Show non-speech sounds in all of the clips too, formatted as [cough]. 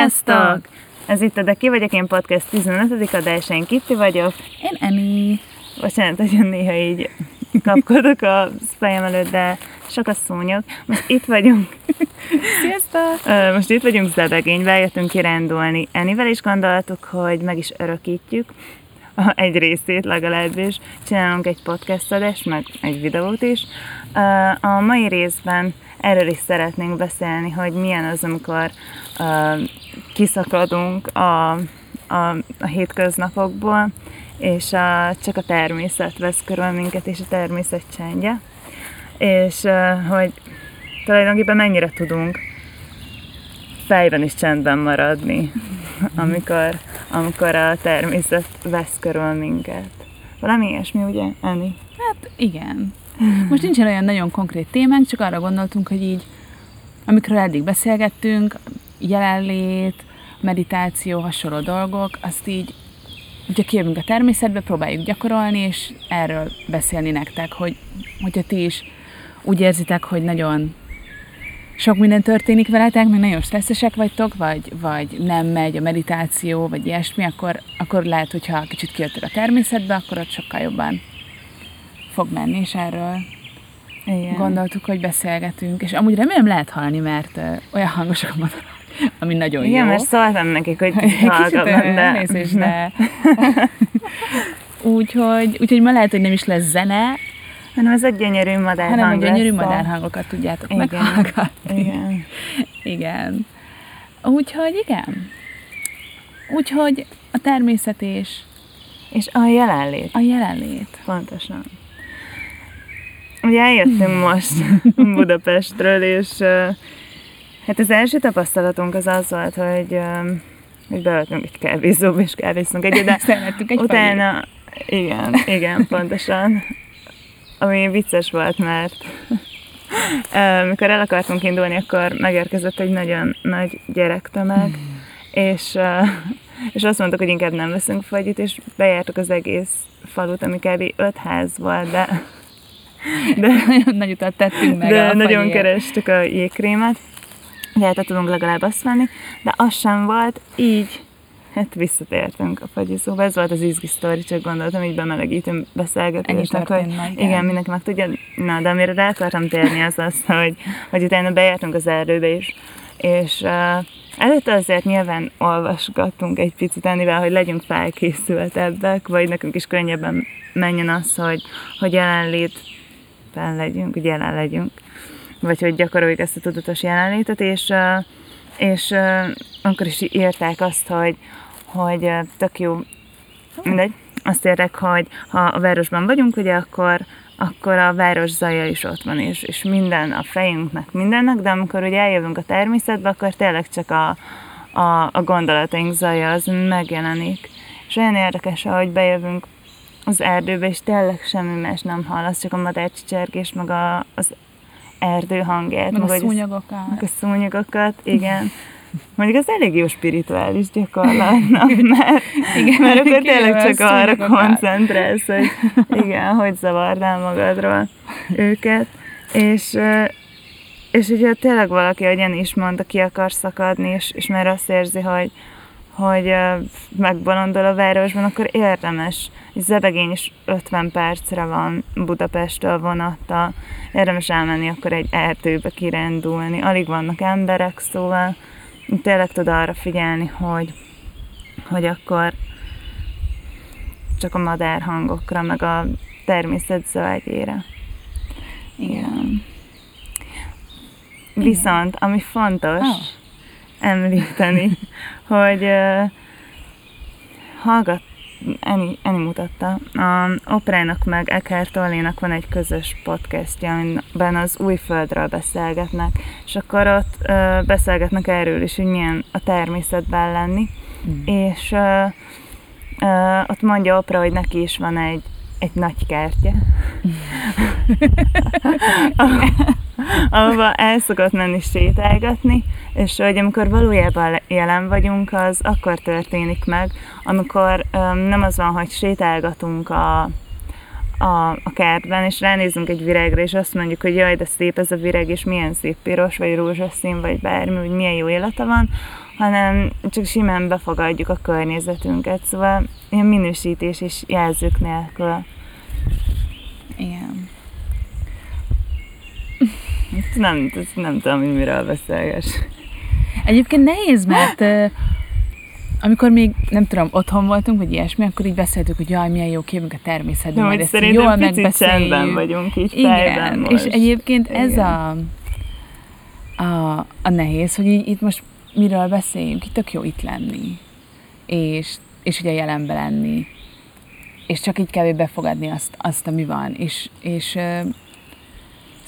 Sziasztok! Ez itt a De ki vagyok én podcast 15. adás, én Kitti vagyok. Én Emi. Bocsánat, hogy néha így kapkodok a fejem előtt, de sok a szúnyog. Most itt vagyunk. Sziasztok! Most itt vagyunk Zebegényben, jöttünk kirándulni. Enivel is gondoltuk, hogy meg is örökítjük egy részét legalábbis. Csinálunk egy podcast adást, meg egy videót is. A mai részben erről is szeretnénk beszélni, hogy milyen az, amikor uh, kiszakadunk a, a, a hétköznapokból, és a, csak a természet vesz körül minket, és a természet csendje, és hogy tulajdonképpen mennyire tudunk fejben is csendben maradni, amikor, amikor a természet vesz körül minket. Valami ilyesmi, ugye, Eni? Hát igen. Most nincsen olyan nagyon konkrét témánk, csak arra gondoltunk, hogy így, amikről eddig beszélgettünk, jelenlét, meditáció, hasonló dolgok, azt így, hogyha kijövünk a természetbe, próbáljuk gyakorolni, és erről beszélni nektek, hogy hogyha ti is úgy érzitek, hogy nagyon sok minden történik veletek, meg nagyon stresszesek vagytok, vagy, vagy nem megy a meditáció, vagy ilyesmi, akkor, akkor lehet, hogyha kicsit kijöttek a természetbe, akkor ott sokkal jobban fog menni, és erről Igen. gondoltuk, hogy beszélgetünk. És amúgy remélem lehet halni, mert olyan hangosak a madarak, ami nagyon Igen, jó. mert szóltam nekik, hogy [laughs] hallgatnak, de... Nézés, de... [laughs] úgyhogy, úgyhogy ma lehet, hogy nem is lesz zene, hanem ez egy gyönyörű madárhang hanem a gyönyörű madárhangokat tudjátok Igen. meghallgatni. Igen. igen. Úgyhogy igen. Úgyhogy a természet és És a jelenlét, a jelenlét. pontosan. Ugye eljöttünk [laughs] most Budapestről, és hát az első tapasztalatunk az az volt, hogy, hogy beöltünk egy kávézóba, és kávéztunk egyet, de [laughs] Szerettük egy utána, igen, igen, [laughs] pontosan. Ami vicces volt, mert mikor el akartunk indulni, akkor megérkezett egy nagyon nagy gyerektömeg, és, uh, és azt mondtuk, hogy inkább nem veszünk fagyit, és bejártuk az egész falut, ami kb. öt ház volt, de, de, Nagyon nagy utat tettünk meg de a nagyon fagyért. kerestük a jégkrémet. Lehet, tudunk legalább azt venni, de az sem volt, így hát visszatértünk a fagyizóba. Ez volt az izgi sztori, csak gondoltam, így bemelegítünk beszélgetésnek, hogy meg, igen, mindenki meg tudja. Na, de amire rá akartam térni, az az, hogy, hogy utána bejártunk az erdőbe is, és uh, előtte azért nyilván olvasgattunk egy picit ennivel, hogy legyünk felkészültebbek, vagy nekünk is könnyebben menjen az, hogy, hogy jelenlétben legyünk, hogy jelen legyünk, vagy hogy gyakoroljuk ezt a tudatos jelenlétet, és, és akkor is írták azt, hogy, hogy tök jó, mindegy, azt értek, hogy ha a városban vagyunk, ugye akkor, akkor a város zaja is ott van, és, és minden a fejünknek, mindennek, de amikor ugye eljövünk a természetbe, akkor tényleg csak a, a, a gondolataink zaja az megjelenik. És olyan érdekes, ahogy bejövünk az erdőbe, és tényleg semmi más nem hallasz, csak a madárcsicsergés, meg a, az erdő hangját, Meg a szúnyogokat. meg a szúnyogokat, igen. Mondjuk az elég jó spirituális gyakorlatnak, mert, Igen, mert akkor tényleg csak arra koncentrálsz, hogy igen, hogy zavard el magadról őket. És, és ugye tényleg valaki, ahogy Jenny is mondta, ki akar szakadni, és, és már azt érzi, hogy, hogy ö, megbolondol a városban, akkor érdemes. Zebegény is 50 percre van Budapesttől vonattal. Érdemes elmenni akkor egy erdőbe kirándulni. Alig vannak emberek, szóval tényleg tud arra figyelni, hogy, hogy akkor csak a madár hangokra, meg a természet zöldjére. Igen. Viszont, ami fontos Ah. Említeni, hogy uh, hallgat, Eni, Eni mutatta, a Oprának meg Eckhart Tollénak van egy közös podcastja, amiben az új földről beszélgetnek, és akkor ott uh, beszélgetnek erről is, hogy milyen a természetben lenni, Mm. és uh, uh, ott mondja Opra, hogy neki is van egy, egy nagy kertje, [laughs] [laughs] ahova el szokott menni sétálgatni, és hogy amikor valójában le- jelen vagyunk, az akkor történik meg, amikor um, nem az van, hogy sétálgatunk a, a, a kertben, és ránézünk egy virágra, és azt mondjuk, hogy jaj, de szép ez a virág, és milyen szép piros, vagy rózsaszín, vagy bármi, hogy milyen jó élete van, hanem csak simán befogadjuk a környezetünket, szóval ilyen minősítés és jelzők nélkül. Igen. Nem, nem tudom, hogy miről beszélges. Egyébként nehéz, mert amikor még, nem tudom, otthon voltunk, vagy ilyesmi, akkor így beszéltük, hogy jaj, milyen jó képünk a természetben, majd ezt jól megbeszéljük. vagyunk így Igen, most. és egyébként Igen. ez a, a, a nehéz, hogy így, itt most miről beszéljünk, itt tök jó itt lenni, és, és ugye jelenbe lenni, és csak így kell befogadni azt, azt ami van, és, és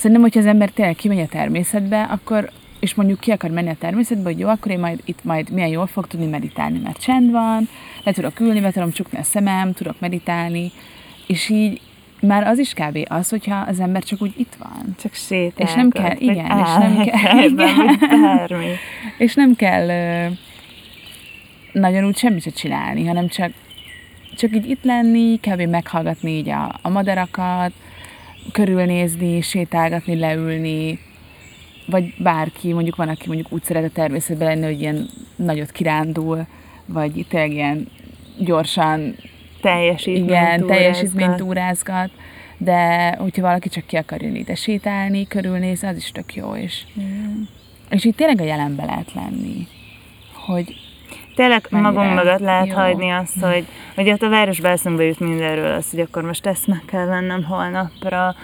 szerintem, hogyha az ember tényleg kimegy a természetbe, akkor és mondjuk ki akar menni a természetbe, hogy jó, akkor én majd itt majd milyen jól fog tudni meditálni, mert csend van, le tudok ülni, be tudom csukni a szemem, tudok meditálni, és így már az is kb. az, hogyha az ember csak úgy itt van. Csak sétál. És nem kell, igen, és nem kell, igen, és nem kell nagyon úgy semmit sem csinálni, hanem csak, csak így itt lenni, kb. meghallgatni így a, a madarakat, körülnézni, sétálgatni, leülni, vagy bárki, mondjuk van, aki mondjuk úgy szeret a természetben lenni, hogy ilyen nagyot kirándul, vagy tényleg ilyen gyorsan teljesítményt igen, teljesítményt túrázgat, de hogyha valaki csak ki akar jönni ide sétálni, körülnézni, az is tök jó, és, mm. és itt tényleg a jelenbe lehet lenni, hogy tényleg magunk mögött lehet jó. hagyni azt, hogy, hogy ott a városba eszünkbe jut mindenről az, hogy akkor most ezt meg kell vennem holnapra,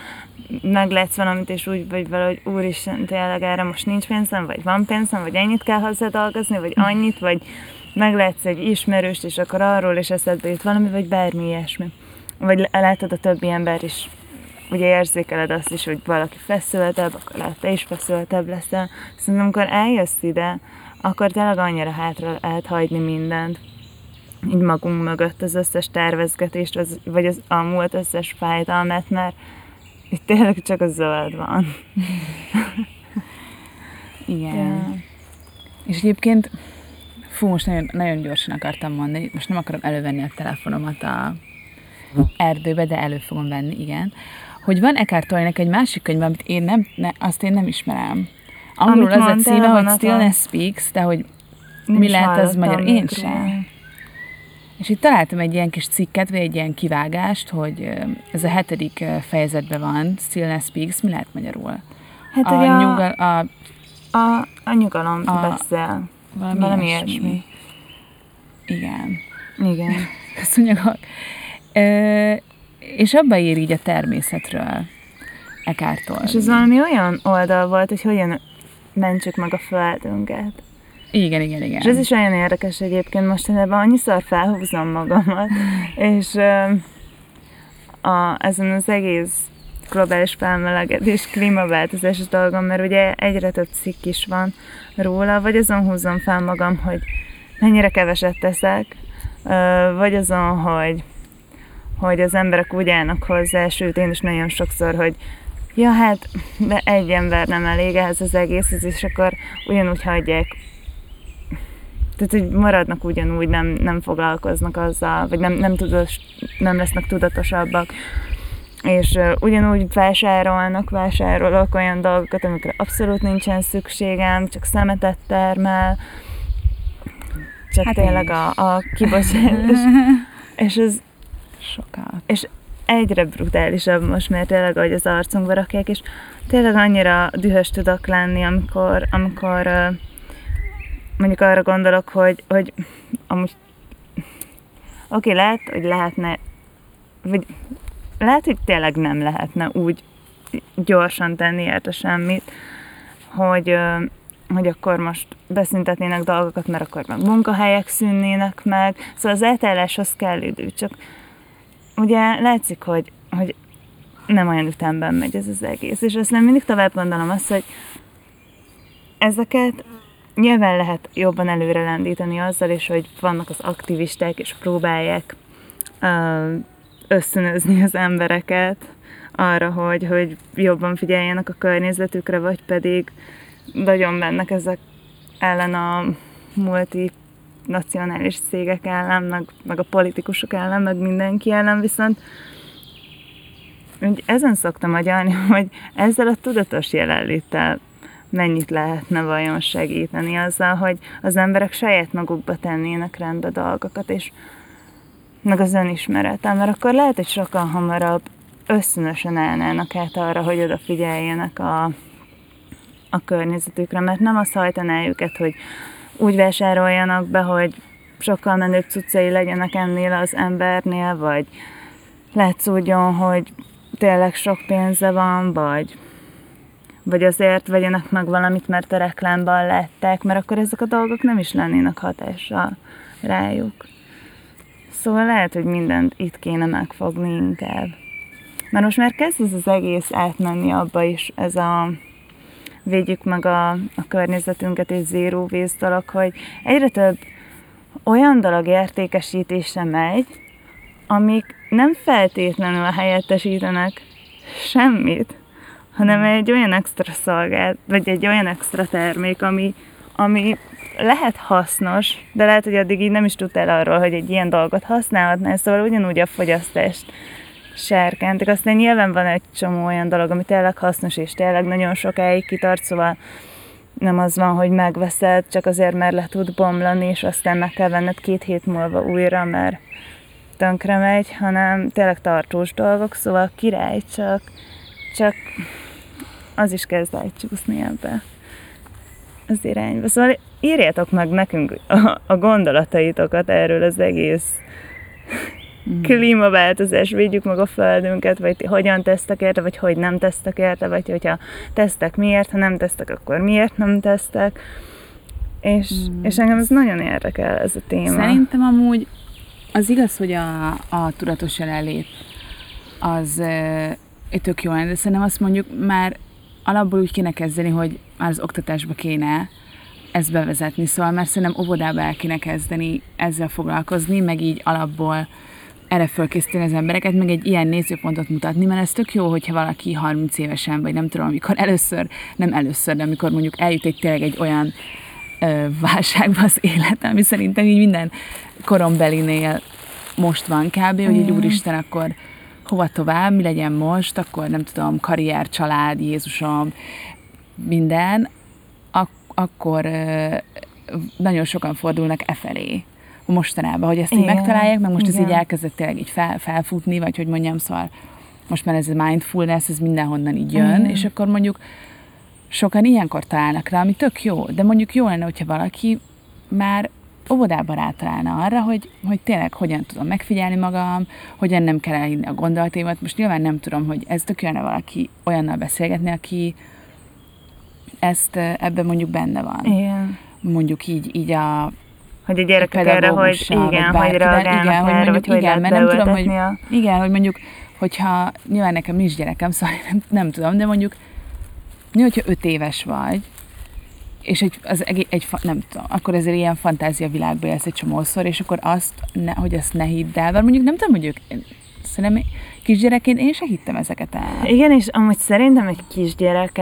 meglátsz valamit, és úgy vagy valahogy úristen, tényleg erre most nincs pénzem, vagy van pénzem, vagy ennyit kell hozzá dolgozni, vagy annyit, vagy meglátsz egy ismerőst, és akkor arról is eszedbe jut valami, vagy bármi ilyesmi. Vagy látod a többi ember is, ugye érzékeled azt is, hogy valaki feszültebb, akkor lehet te is feszültebb leszel. Szerintem amikor eljössz ide, akkor tényleg annyira hátra lehet hagyni mindent így magunk mögött az összes tervezgetést, az, vagy az, a múlt összes fájdalmat, mert itt tényleg csak a zöld van. [laughs] Igen. Ja. És egyébként, fú, most nagyon, nagyon gyorsan akartam mondani, most nem akarom elővenni a telefonomat a erdőbe, de elő fogom venni, igen. Hogy van Eckhart Tollenek egy másik könyv, amit én nem, ne, azt én nem ismerem. Angolul az a címe, hogy Stillness Speaks, de hogy mi lehet az magyar? Én sem. És itt találtam egy ilyen kis cikket, vagy egy ilyen kivágást, hogy ez a hetedik fejezetben van, Stillness Speaks, mi lehet magyarul? Hát a, a, nyugal, a, a, a nyugalom a, beszél. Valami, valami ilyesmi. ilyesmi. Igen. Igen. [laughs] Szúnyogok. E, és abba ír így a természetről. Ekártól. És ez valami olyan oldal volt, hogy hogyan mentsük meg a földünket. Igen, igen, igen. És ez is olyan érdekes egyébként, mostanában annyiszor felhúzom magamat, [laughs] és a, ezen az egész globális felmelegedés, klímaváltozás dolgom, mert ugye egyre több cikk is van róla, vagy azon húzom fel magam, hogy mennyire keveset teszek, vagy azon, hogy, hogy az emberek úgy állnak hozzá, sőt én is nagyon sokszor, hogy ja hát egy ember nem elég ehhez az egészhez, és akkor ugyanúgy hagyják tehát, hogy maradnak ugyanúgy, nem, nem foglalkoznak azzal, vagy nem, nem, tudatos, nem lesznek tudatosabbak. És uh, ugyanúgy vásárolnak, vásárolok olyan dolgokat, amikre abszolút nincsen szükségem, csak szemetet termel, csak hát tényleg a, a kibocsátás. [laughs] és ez sokat. És egyre brutálisabb most, mert tényleg, ahogy az arcunkba rakják, és tényleg annyira dühös tudok lenni, amikor, amikor mondjuk arra gondolok, hogy, hogy amúgy oké, okay, lehet, hogy lehetne, vagy lehet, hogy tényleg nem lehetne úgy gyorsan tenni érte semmit, hogy, hogy akkor most beszüntetnének dolgokat, mert akkor meg munkahelyek szűnnének meg. Szóval az eltálláshoz kell idő, csak ugye látszik, hogy, hogy nem olyan ütemben megy ez az egész. És azt nem mindig tovább gondolom azt, hogy ezeket nyilván lehet jobban előre lendíteni azzal is, hogy vannak az aktivisták, és próbálják ösztönözni az embereket arra, hogy, hogy jobban figyeljenek a környezetükre, vagy pedig nagyon mennek ezek ellen a multinacionális cégek ellen, meg, meg a politikusok ellen, meg mindenki ellen, viszont ezen szoktam agyalni, [laughs] hogy ezzel a tudatos jelenléttel mennyit lehetne vajon segíteni azzal, hogy az emberek saját magukba tennének rendbe dolgokat, és meg az önismeretel, mert akkor lehet, hogy sokkal hamarabb ösztönösen állnának át arra, hogy odafigyeljenek a, a környezetükre, mert nem azt hajtaná őket, hogy úgy vásároljanak be, hogy sokkal menőbb cuccai legyenek ennél az embernél, vagy látszódjon, hogy tényleg sok pénze van, vagy, vagy azért vegyenek meg valamit, mert a reklámban lettek, mert akkor ezek a dolgok nem is lennének hatással rájuk. Szóval lehet, hogy mindent itt kéne megfogni inkább. Mert most már kezd ez az egész átmenni abba is, ez a védjük meg a, a környezetünket és zéró dolog, hogy egyre több olyan dolog értékesítése megy, amik nem feltétlenül helyettesítenek semmit, hanem egy olyan extra szolgált, vagy egy olyan extra termék, ami, ami lehet hasznos, de lehet, hogy addig így nem is tudtál arról, hogy egy ilyen dolgot használhatnál, szóval ugyanúgy a fogyasztást serkentik. Aztán nyilván van egy csomó olyan dolog, ami tényleg hasznos, és tényleg nagyon sokáig kitart, szóval nem az van, hogy megveszed, csak azért, mert le tud bomlani, és aztán meg kell venned két hét múlva újra, mert tönkre megy, hanem tényleg tartós dolgok, szóval király, csak, csak az is kezd elcsúszni ebbe az irányba. Szóval írjátok meg nekünk a, a gondolataitokat erről az egész mm. klímaváltozás, védjük meg a földünket, vagy hogyan tesztek érte, vagy hogy nem tesztek érte, vagy hogyha tesztek miért, ha nem tesztek, akkor miért nem tesztek. És, mm. és engem ez nagyon érdekel ez a téma. Szerintem amúgy az igaz, hogy a, a tudatos jelenlét az e, tök jó de szerintem azt mondjuk már alapból úgy kéne kezdeni, hogy már az oktatásba kéne ezt bevezetni, szóval már szerintem óvodába el kéne kezdeni ezzel foglalkozni, meg így alapból erre fölkészíteni az embereket, meg egy ilyen nézőpontot mutatni, mert ez tök jó, hogyha valaki 30 évesen, vagy nem tudom, amikor először, nem először, de amikor mondjuk eljut egy tényleg egy olyan ö, válságba az élet, ami szerintem így minden korombelinél most van kb., hogy egy úristen, akkor hova tovább, mi legyen most, akkor nem tudom, karrier, család, Jézusom, minden, ak- akkor ö, nagyon sokan fordulnak e felé mostanában, hogy ezt így megtalálják, meg most Igen. ez így elkezdett tényleg így fel, felfutni, vagy hogy mondjam, szóval most már ez a mindfulness, ez mindenhonnan így jön, Igen. és akkor mondjuk sokan ilyenkor találnak rá, ami tök jó, de mondjuk jó lenne, hogyha valaki már óvodában rátalálna arra, hogy, hogy tényleg hogyan tudom megfigyelni magam, hogyan nem kell elhinni a gondolatémat. Most nyilván nem tudom, hogy ez tök jönne valaki olyannal beszélgetni, aki ezt ebben mondjuk benne van. Igen. Mondjuk így, így a hogy a gyerekek erre, hogy igen, hogy reagálnak igen, hogy mondjuk, hogy igen, mert nem tudom, hogy, a... igen, hogy mondjuk, hogyha nyilván nekem nincs gyerekem, [laughs] szóval nem, nem tudom, de mondjuk hogyha öt éves vagy, és egy, az egy, egy, nem tudom, akkor ezért ilyen fantázia világba élsz egy csomószor, és akkor azt, ne, hogy azt ne hidd el, mert mondjuk nem tudom, hogy ők, szerintem kisgyerekként én se hittem ezeket el. Igen, és amúgy szerintem egy kisgyerek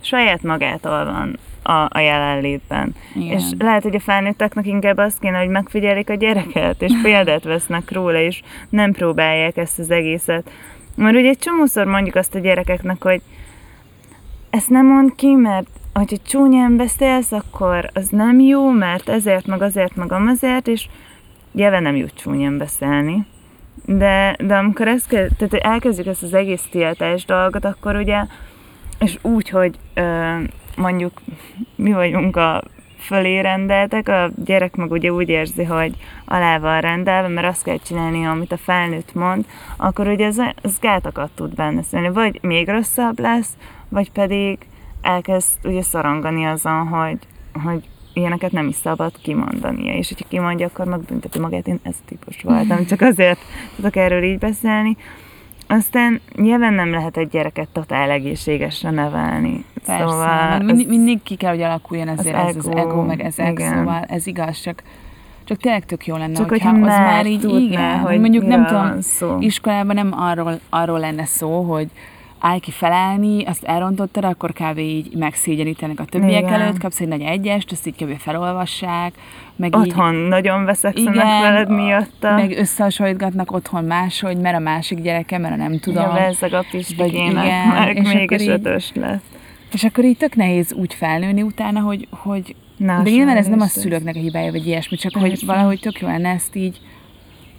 saját magától van a, a jelenlétben. Igen. És lehet, hogy a felnőtteknek inkább azt kéne, hogy megfigyelik a gyereket, és példát vesznek róla, és nem próbálják ezt az egészet. Mert ugye egy csomószor mondjuk azt a gyerekeknek, hogy ezt nem mond ki, mert hogyha csúnyán beszélsz, akkor az nem jó, mert ezért, meg azért, meg amazért, és jelen nem jó csúnyán beszélni. De, de amikor ezt, tehát elkezdjük ezt az egész tiltás dolgot, akkor ugye, és úgy, hogy ö, mondjuk mi vagyunk a fölé rendeltek, a gyerek meg ugye úgy érzi, hogy alá van rendelve, mert azt kell csinálni, amit a felnőtt mond, akkor ugye ez, ez gátakat tud benne szólni. Vagy még rosszabb lesz, vagy pedig elkezd ugye szorongani azon, hogy, hogy ilyeneket nem is szabad kimondania, és hogyha kimondja, akkor megbünteti magát, én ez típus voltam, csak azért tudok erről így beszélni. Aztán nyilván nem lehet egy gyereket totál egészségesre nevelni. Persze, szóval mindig, mindig ki kell, hogy alakuljon ezért az ez ego, az ego, meg ezek, igen. szóval ez igaz, csak csak tényleg tök jó lenne, csak hogyha az már így, tudná, igen, hogy mondjuk nem tudom, szó. iskolában nem arról, arról lenne szó, hogy állj ki felállni, azt elrontottad, akkor kb. így megszégyenítenek a többiek igen. előtt, kapsz egy nagy egyest, azt így kb. felolvassák. Meg otthon így, nagyon veszekszenek igen, veled miatta. Meg összehasonlítgatnak otthon máshogy, mert a másik gyereke, mert a nem tudom. Ja, bezzeg a pistikének, meg és mégis ötös lesz. És akkor így tök nehéz úgy felnőni utána, hogy, hogy Na, de nyilván ez nem a szülőknek a hibája, vagy ilyesmi, csak hogy valahogy tök jó lenne ezt így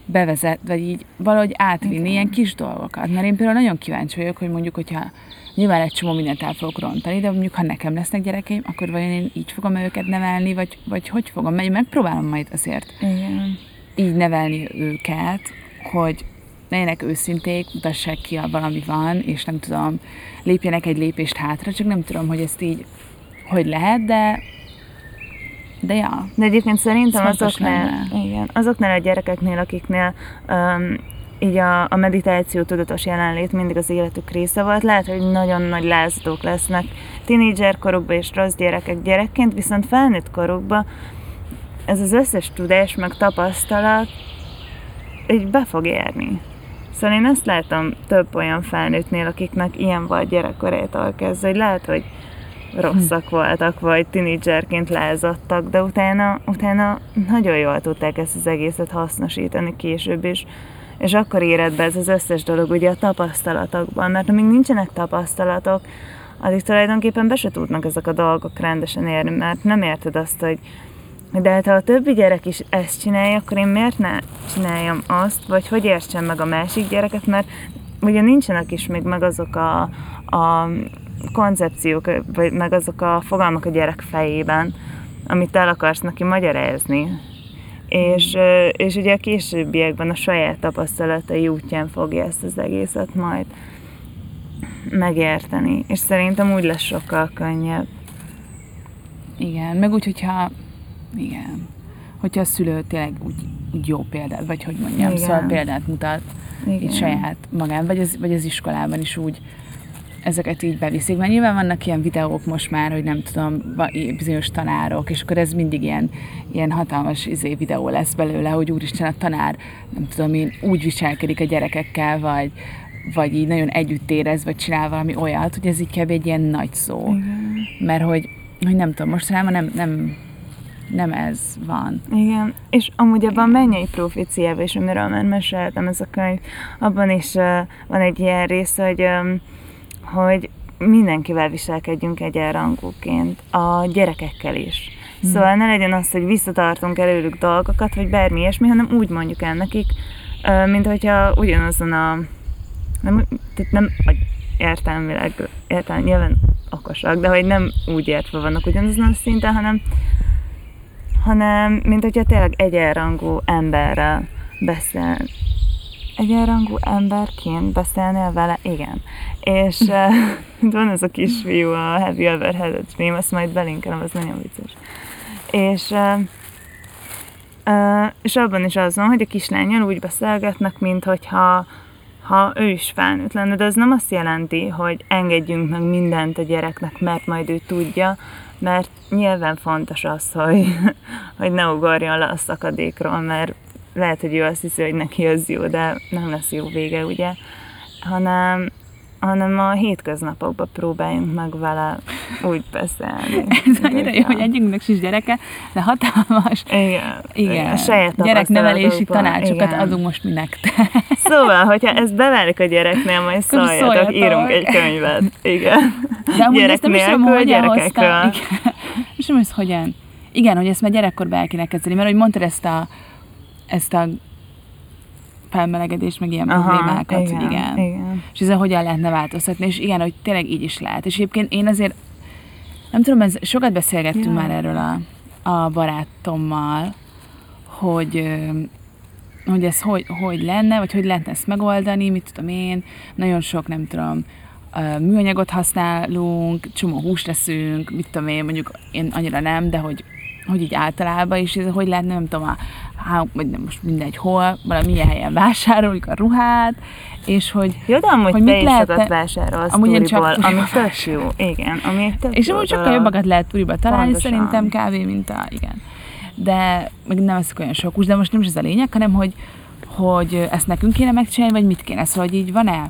bevezet, vagy így valahogy átvinni ilyen kis dolgokat. Mert én például nagyon kíváncsi vagyok, hogy mondjuk, hogyha nyilván egy csomó mindent el fogok rontani, de mondjuk ha nekem lesznek gyerekeim, akkor vajon én így fogom őket nevelni, vagy, vagy hogy fogom, mert megpróbálom majd azért Igen. így nevelni őket, hogy legyenek őszinték, mutassák ki, ha valami van, és nem tudom, lépjenek egy lépést hátra, csak nem tudom, hogy ezt így, hogy lehet, de de ja, De egyébként szerintem azoknál, lenne. igen, azoknál a gyerekeknél, akiknél um, így a, a meditáció tudatos jelenlét mindig az életük része volt, lehet, hogy nagyon nagy lázadók lesznek tínédzser korukban és rossz gyerekek gyerekként, viszont felnőtt korukban ez az összes tudás meg tapasztalat így be fog érni. Szóval én ezt látom több olyan felnőttnél, akiknek ilyen volt gyerekkorától kezdve, hogy lehet, hogy rosszak voltak, vagy tinédzserként lázadtak, de utána, utána nagyon jól tudták ezt az egészet hasznosítani később is. És akkor éred be ez az összes dolog ugye a tapasztalatokban, mert amíg nincsenek tapasztalatok, addig tulajdonképpen be se tudnak ezek a dolgok rendesen érni, mert nem érted azt, hogy de hát ha a többi gyerek is ezt csinálja, akkor én miért ne csináljam azt, vagy hogy értsem meg a másik gyereket, mert ugye nincsenek is még meg azok a, a koncepciók, vagy meg azok a fogalmak a gyerek fejében, amit el akarsz neki magyarázni. És, és ugye a későbbiekben a saját tapasztalatai útján fogja ezt az egészet majd megérteni. És szerintem úgy lesz sokkal könnyebb. igen, meg úgy, hogyha igen, hogyha a szülő tényleg úgy, úgy jó példát, vagy hogy mondjam, Igen. szóval példát mutat, Igen. így saját magán, vagy az, vagy az iskolában is úgy ezeket így beviszik. Mert nyilván vannak ilyen videók most már, hogy nem tudom, bizonyos tanárok, és akkor ez mindig ilyen, ilyen hatalmas izé videó lesz belőle, hogy úristen a tanár, nem tudom én, úgy viselkedik a gyerekekkel, vagy, vagy így nagyon együtt érez, vagy csinál valami olyat, hogy ez így kb. egy ilyen nagy szó. Igen. Mert hogy, hogy nem tudom, mostanában nem, nem, nem ez van. Igen, és amúgy abban a mennyei proféciában is, amiről már meséltem, ez a könyv, abban is uh, van egy ilyen rész, hogy, um, hogy mindenkivel viselkedjünk egyenrangúként, a gyerekekkel is. Mhm. Szóval ne legyen az, hogy visszatartunk előlük dolgokat, vagy bármi ilyesmi, hanem úgy mondjuk el nekik, mint hogyha ugyanazon a nem, tehát nem értelmileg, értelmi, nyilván okosak, de hogy nem úgy értve vannak ugyanazon a szinten, hanem, hanem mint hogyha tényleg egyenrangú emberrel beszél. Egyenrangú emberként beszélnél vele? Igen. És uh, [laughs] van ez a kisfiú, a Have You Ever Had a Dream, azt majd belinkelem, az nagyon vicces. És uh, Uh, és abban is az van, hogy a kislányjal úgy beszélgetnek, mint hogyha ha ő is felnőtt lenne, de ez nem azt jelenti, hogy engedjünk meg mindent a gyereknek, mert majd ő tudja, mert nyilván fontos az, hogy, [laughs] hogy ne ugorjon le a szakadékról, mert lehet, hogy ő azt hiszi, hogy neki az jó, de nem lesz jó vége, ugye, hanem, hanem a hétköznapokban próbáljunk meg vele úgy beszélni. [laughs] Ez annyira jó, hogy egyikünknek sincs gyereke, de hatalmas Igen, igen, a saját gyereknevelési tanácsokat igen. adunk most mi nektek. [laughs] Szóval, hogyha ez beválik a gyereknél, majd szóljatok, szóljatok. írunk egy könyvet. Igen. De amúgy Gyerek ezt nem is tudom, hogyan hoztam. Igen. [laughs] És nem hogyan. Igen, hogy ezt már gyerekkorban el kéne kezdeni, mert hogy mondtad ezt a, ezt a felmelegedés, meg ilyen Aha, problémákat, igen, hogy igen. igen. És ezzel hogyan lehetne változtatni, és igen, hogy tényleg így is lehet. És egyébként én azért, nem tudom, ez, sokat beszélgettünk Ja. már erről a, a barátommal, hogy, hogy ez hogy, hogy lenne, vagy hogy lehetne ezt megoldani, mit tudom én, nagyon sok, nem tudom, műanyagot használunk, csomó húst eszünk, mit tudom én, mondjuk én annyira nem, de hogy, hogy így általában, és ez hogy lehetne, nem tudom, a, há, vagy nem most mindegy hol, valamilyen helyen vásároljuk a ruhát, és hogy Jó, de amúgy Hogy mit is lehetne- sokat vásárolsz Amúgy én csak turiból, ami turiból tök jó. Igen, ami egy tök És amúgy sokkal jobbakat lehet turiba találni, Pontosan. szerintem kávé, mint a, igen. De meg nem eszik olyan sok de most nem is ez a lényeg, hanem hogy, hogy ezt nekünk kéne megcsinálni, vagy mit kéne. Szóval, hogy így van-e,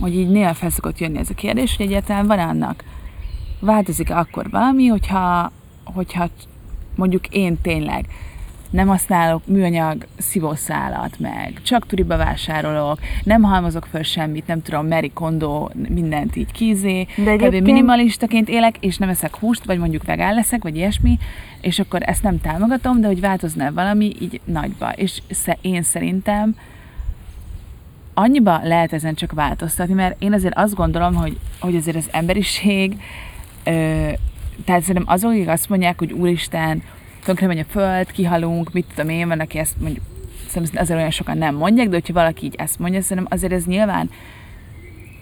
hogy így néha fel szokott jönni ez a kérdés, hogy egyáltalán van annak, változik-e akkor valami, hogyha, hogyha mondjuk én tényleg nem használok műanyag szivószálat meg, csak turiba vásárolok, nem halmozok föl semmit, nem tudom, Mary Kondo, mindent így kízé, De egyébként- minimalistaként élek, és nem eszek húst, vagy mondjuk vegán leszek, vagy ilyesmi, és akkor ezt nem támogatom, de hogy változna valami így nagyba. És én szerintem annyiba lehet ezen csak változtatni, mert én azért azt gondolom, hogy, hogy azért az emberiség, ö, tehát szerintem azok, akik azt mondják, hogy úristen, tönkre megy a föld, kihalunk, mit tudom én, van, aki ezt mondjuk, szerintem azért olyan sokan nem mondják, de hogyha valaki így ezt mondja, szerintem azért ez nyilván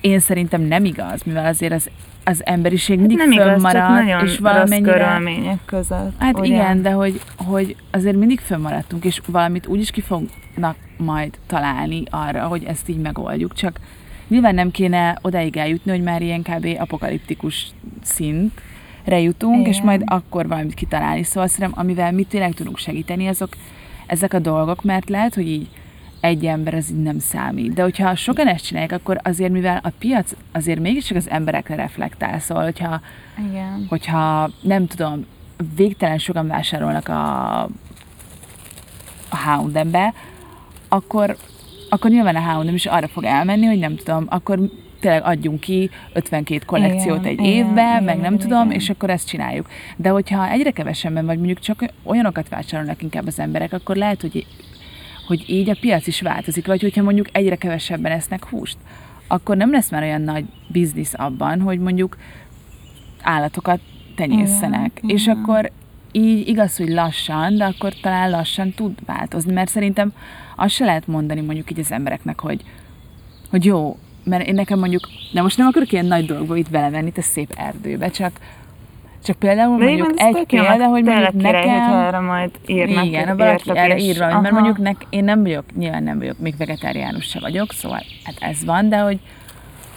én szerintem nem igaz, mivel azért az, az emberiség mindig nem igaz, fönnmarad, nagyon és valamennyire... körülmények között. Hát ugye? igen, de hogy, hogy azért mindig fönnmaradtunk, és valamit úgyis ki fognak majd találni arra, hogy ezt így megoldjuk. Csak nyilván nem kéne odáig eljutni, hogy már ilyen kb. apokaliptikus szintre jutunk, Igen. és majd akkor valamit kitalálni. Szóval szerintem, amivel mi tényleg tudunk segíteni, azok ezek a dolgok, mert lehet, hogy így egy ember ez így nem számít. De hogyha sokan ezt csinálják, akkor azért, mivel a piac azért mégiscsak az emberekre reflektál, szóval, hogyha Igen. hogyha nem tudom, végtelen sokan vásárolnak a, a H&M-be, akkor, akkor nyilván a H&M is arra fog elmenni, hogy nem tudom, akkor tényleg adjunk ki 52 kollekciót Igen, egy igen, évben, meg igen, nem tudom, igen. és akkor ezt csináljuk. De hogyha egyre kevesebben, vagy mondjuk csak olyanokat vásárolnak inkább az emberek, akkor lehet, hogy, hogy így a piac is változik, vagy hogyha mondjuk egyre kevesebben esznek húst, akkor nem lesz már olyan nagy biznisz abban, hogy mondjuk állatokat tenyésztenek. Igen, És igen. akkor így igaz, hogy lassan, de akkor talán lassan tud változni, mert szerintem azt se lehet mondani mondjuk így az embereknek, hogy, hogy jó, mert én nekem mondjuk, de most nem akarok ilyen nagy dolgokba itt belevenni, itt a szép erdőbe, csak, csak például De mondjuk egy jó, példa, hogy mondjuk király, nekem... hogyha erre majd írnak. Igen, ha valaki erre ír valamit, mert mondjuk nek, én nem vagyok, nyilván nem vagyok, még vegetáriánus se vagyok, szóval hát ez van, de hogy,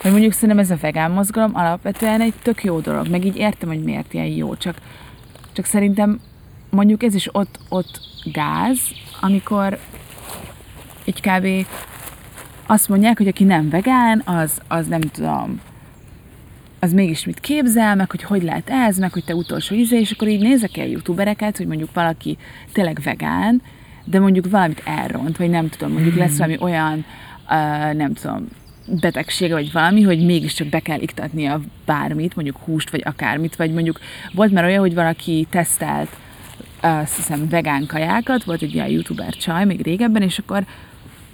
hogy mondjuk szerintem ez a vegán mozgalom alapvetően egy tök jó dolog, meg így értem, hogy miért ilyen jó, csak, csak szerintem mondjuk ez is ott, ott gáz, amikor így kb. Azt mondják, hogy aki nem vegán, az, az nem tudom, az mégis mit képzel, meg hogy hogy lehet ez, meg hogy te utolsó íze, és akkor így nézek el youtubereket, hogy mondjuk valaki tényleg vegán, de mondjuk valamit elront, vagy nem tudom, mondjuk lesz valami olyan, uh, nem tudom, betegsége, vagy valami, hogy mégiscsak be kell iktatnia bármit, mondjuk húst, vagy akármit, vagy mondjuk volt már olyan, hogy valaki tesztelt azt hiszem vegán kajákat, volt egy ilyen youtuber csaj még régebben, és akkor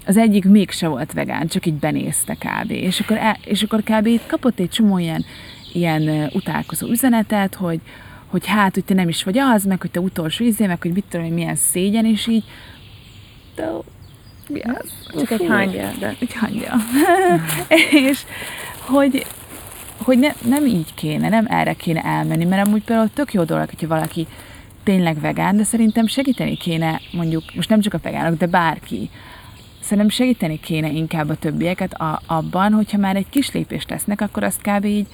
az egyik mégse volt vegán, csak így benézte kb. És akkor, el, és akkor kb. itt kapott egy csomó ilyen, ilyen utálkozó üzenetet, hogy, hogy hát, hogy te nem is vagy az, meg hogy te utolsó izé, meg hogy mit tudom én, milyen szégyen, és így de mi az? Csak egy Fú. hangja, de Egy hangja. [laughs] és hogy, hogy ne, nem így kéne, nem erre kéne elmenni, mert amúgy például tök jó dolog, hogyha valaki tényleg vegán, de szerintem segíteni kéne, mondjuk, most nem csak a vegánok, de bárki, szerintem segíteni kéne inkább a többieket a, abban, hogyha már egy kis lépést tesznek, akkor azt kb. így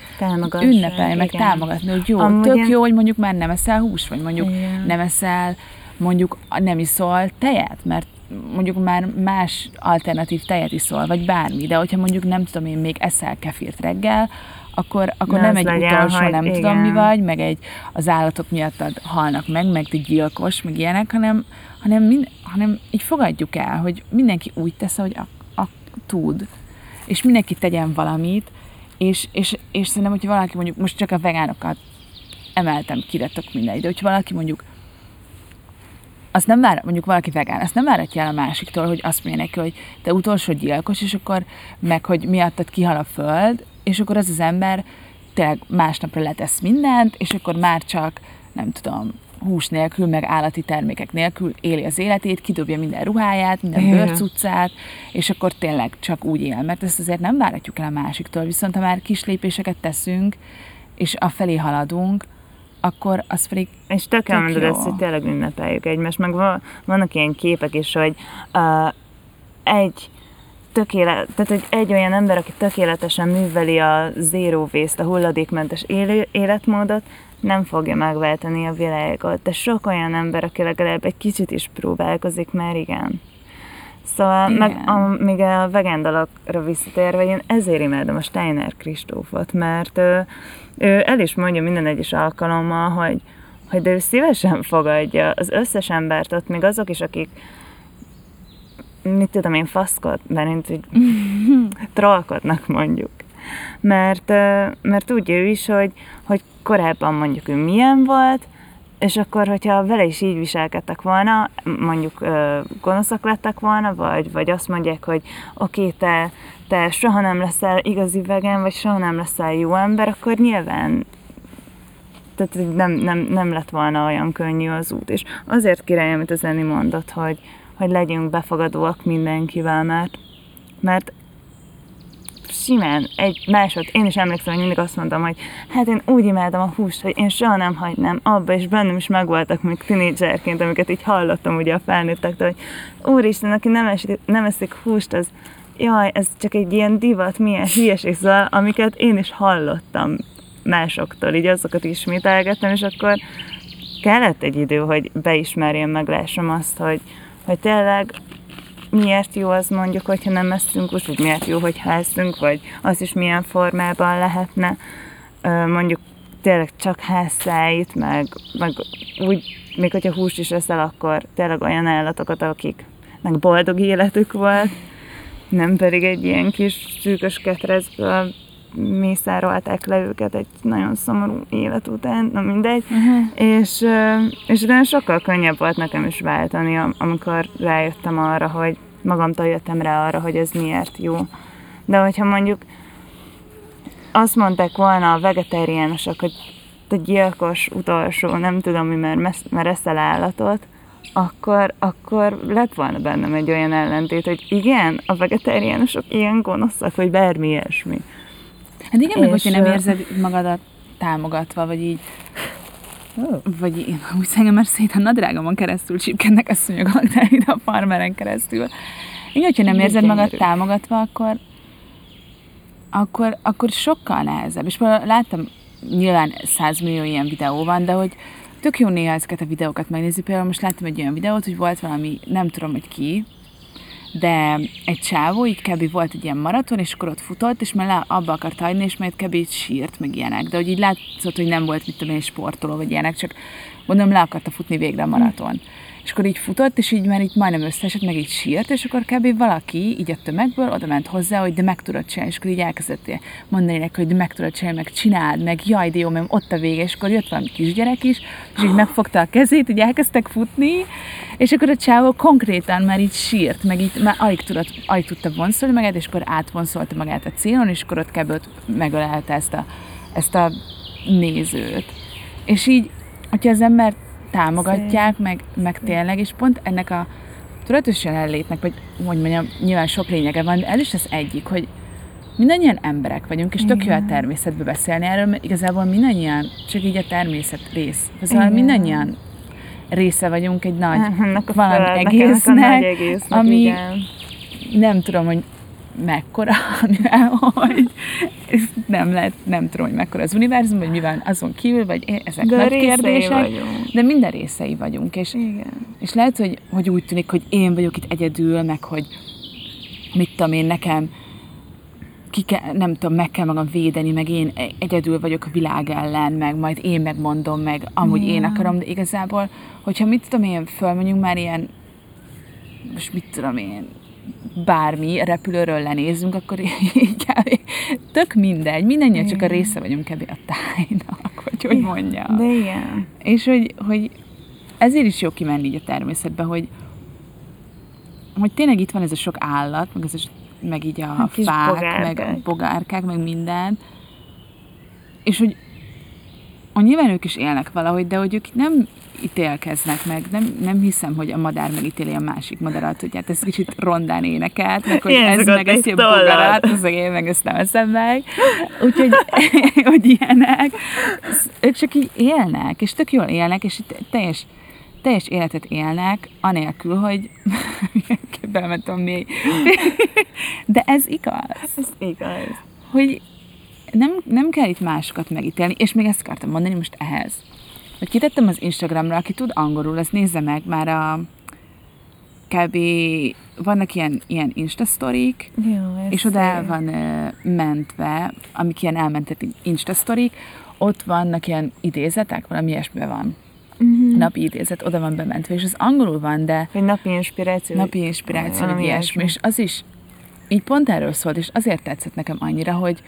ünnepelni, meg igen. támogatni, hogy jó, Amúgy tök jó, hogy mondjuk már nem eszel hús, vagy mondjuk Igen. nem eszel, mondjuk nem iszol tejet, mert mondjuk már más alternatív tejet iszol, vagy bármi, de hogyha mondjuk nem tudom én, még eszel kefirt reggel, akkor, akkor Ne nem egy utolsó, nem igen. tudom mi vagy, meg egy az állatok miattad halnak meg, meg te gyilkos, meg ilyenek, hanem, hanem, mind, hanem így fogadjuk el, hogy mindenki úgy tesz, hogy a, a, tud, és mindenki tegyen valamit, és, és, és szerintem, hogyha valaki mondjuk, most csak a vegánokat emeltem ki, de tök mindegy, de hogyha valaki mondjuk azt nem vár, mondjuk valaki vegán, azt nem várhatja el a másiktól, hogy azt mondja neki, hogy te utolsó gyilkos, és akkor meg, hogy miattad kihal a föld, és akkor az az ember tényleg másnapra letesz mindent, és akkor már csak, nem tudom, hús nélkül, meg állati termékek nélkül éli az életét, kidobja minden ruháját, minden bőrcuccát, és akkor tényleg csak úgy él, mert ezt azért nem várhatjuk el a másiktól, viszont ha már kis lépéseket teszünk, és afelé haladunk, akkor az pedig És tök elmondod ezt, hogy tényleg ünnepeljük egymást, meg va- vannak ilyen képek is, hogy uh, egy tökélet, tehát hogy egy olyan ember, aki tökéletesen műveli a zero waste, a hulladékmentes élő, életmódot, nem fogja megváltani a világot. De sok olyan ember, aki legalább egy kicsit is próbálkozik, már igen. Szóval, Igen. meg a, még a vegán dalokra visszatérve, én ezért imádom a Steiner Kristófot, mert ő, ő el is mondja minden egyes alkalommal, hogy, hogy de ő szívesen fogadja az összes embert ott, még azok is, akik mit tudom én, faszkod, mert így [laughs] trollkodnak mondjuk. Mert, mert tudja ő is, hogy, hogy korábban mondjuk ő milyen volt, és akkor, hogyha vele is így viselkedtek volna, mondjuk gonoszak lettek volna, vagy, vagy azt mondják, hogy oké, te, te soha nem leszel igazi vegán, vagy soha nem leszel jó ember, akkor nyilván tehát nem, nem, nem lett volna olyan könnyű az út. És azért király, amit az Eni mondott, hogy, hogy legyünk befogadóak mindenkivel, mert, mert simán egy másod, én is emlékszem, hogy mindig azt mondtam, hogy hát én úgy imádom a húst, hogy én soha nem hagynám abba, és bennem is megvoltak még tinédzserként, amiket így hallottam ugye a felnőttektől, hogy úristen, aki nem, esik, nem eszik húst, az jaj, ez csak egy ilyen divat, milyen hülyeség, szóval, amiket én is hallottam másoktól, így azokat ismételgettem, és akkor kellett egy idő, hogy beismerjem, meglássam azt, hogy, hogy tényleg miért jó az mondjuk, hogyha nem eszünk vagy miért jó, hogy eszünk, vagy az is milyen formában lehetne. Mondjuk tényleg csak házszáit, meg, meg úgy, még hogyha húst is eszel, akkor tényleg olyan állatokat, akik meg boldog életük volt, nem pedig egy ilyen kis szűkös ketrecből mészárolták le őket egy nagyon szomorú élet után, na mindegy, uh-huh. és, és utána sokkal könnyebb volt nekem is váltani, amikor rájöttem arra, hogy magamtól jöttem rá arra, hogy ez miért jó. De hogyha mondjuk azt mondták volna a vegetáriánusok, hogy te gyilkos utolsó, nem tudom mi, mert, mert eszel állatot, akkor, akkor lett volna bennem egy olyan ellentét, hogy igen, a vegetáriánusok ilyen gonoszak, vagy bármi ilyesmi. Hát igen, meg hogyha nem érzed magadat támogatva, vagy így Oh. Vagy én úgy engem már szét a nadrágomon keresztül csipkednek a szúnyogok, de ide a farmeren keresztül. Igen, hogyha nem érzed magad támogatva, akkor, akkor, akkor sokkal nehezebb. És láttam, nyilván 100 millió ilyen videó van, de hogy tök jó néha ezeket a videókat megnézni. Például most láttam egy olyan videót, hogy volt valami, nem tudom, hogy ki, de egy csávó, így kb. volt egy ilyen maraton, és akkor ott futott, és már abba akart hagyni, és majd kb. így sírt, meg ilyenek. De hogy így látszott, hogy nem volt, mit tudom én, sportoló, vagy ilyenek, csak mondom, le akarta futni végre a maraton. Mm és akkor így futott, és így már így majdnem összeesett, meg így sírt, és akkor kb. valaki így a tömegből oda ment hozzá, hogy de meg tudod csinálni, és akkor így elkezdett mondani neki, hogy de meg tudod csinálni, meg csináld, meg jaj, de jó, mert ott a vége, és akkor jött valami kisgyerek is, és így megfogta a kezét, így elkezdtek futni, és akkor a csávó konkrétan már így sírt, meg így már alig, tudott, alig tudta vonszolni magát, és akkor átvonszolta magát a célon, és akkor ott kb. megölelte ezt a, ezt a nézőt. És így, hogyha az ember támogatják, meg, meg tényleg, és pont ennek a tudatos jelenlétnek, vagy hogy mondjam, nyilván sok lényege van, de ez is az egyik, hogy mindannyian emberek vagyunk, és tök jó a természetbe beszélni erről, mert igazából mindannyian csak így a természet rész. Szóval Igen. mindannyian része vagyunk egy nagy [laughs] valami egésznek, nagy egésznek, ami igen. nem tudom, hogy mekkora, [laughs] mivel hogy [laughs] nem lehet, nem tudom, hogy mekkora az univerzum, vagy mi van azon kívül, vagy ezek de nagy kérdések, vagyunk. de minden részei vagyunk, és, Igen. és lehet, hogy, hogy úgy tűnik, hogy én vagyok itt egyedül, meg hogy mit tudom én, nekem ki kell, nem tudom, meg kell magam védeni, meg én egyedül vagyok a világ ellen, meg majd én megmondom, meg amúgy yeah. én akarom, de igazából, hogyha mit tudom én, fölmegyünk már ilyen, most mit tudom én, bármi repülőről lenézünk, akkor így [laughs] kb. tök mindegy, mindannyian csak a része vagyunk kb. a tájnak, vagy [laughs] hogy mondja. De igen. És hogy, hogy ezért is jó kimenni így a természetbe, hogy, hogy tényleg itt van ez a sok állat, meg, ez a, meg így a, a fák, bogárkák. meg a bogárkák, meg minden, és hogy, hogy nyilván ők is élnek valahogy, de hogy ők nem ítélkeznek meg. Nem, nem hiszem, hogy a madár megítéli a másik madarat, hogy hát ez kicsit rondán énekelt, meg hogy Ilyen ez meg ezt a bogarat, az én meg ezt nem eszem meg. Úgyhogy, [laughs] hogy ilyenek. Ők csak így élnek, és tök jól élnek, és teljes, teljes életet élnek, anélkül, hogy [laughs] belementem mély. [laughs] De ez igaz. Ez igaz. Hogy nem, nem kell itt másokat megítélni, és még ezt akartam mondani most ehhez hogy kitettem az Instagramra, aki tud angolul, az nézze meg, már a kb. vannak ilyen, ilyen instasztorik, és oda el van mentve, amik ilyen elmentett instasztorik, ott vannak ilyen idézetek, valami ilyesmi van. napi idézet oda van bementve, és az angolul van, de Hogy napi inspiráció. napi inspiráció, vagy ilyesmi, ilyesmi. és az is így pont erről szólt, és azért tetszett nekem annyira, hogy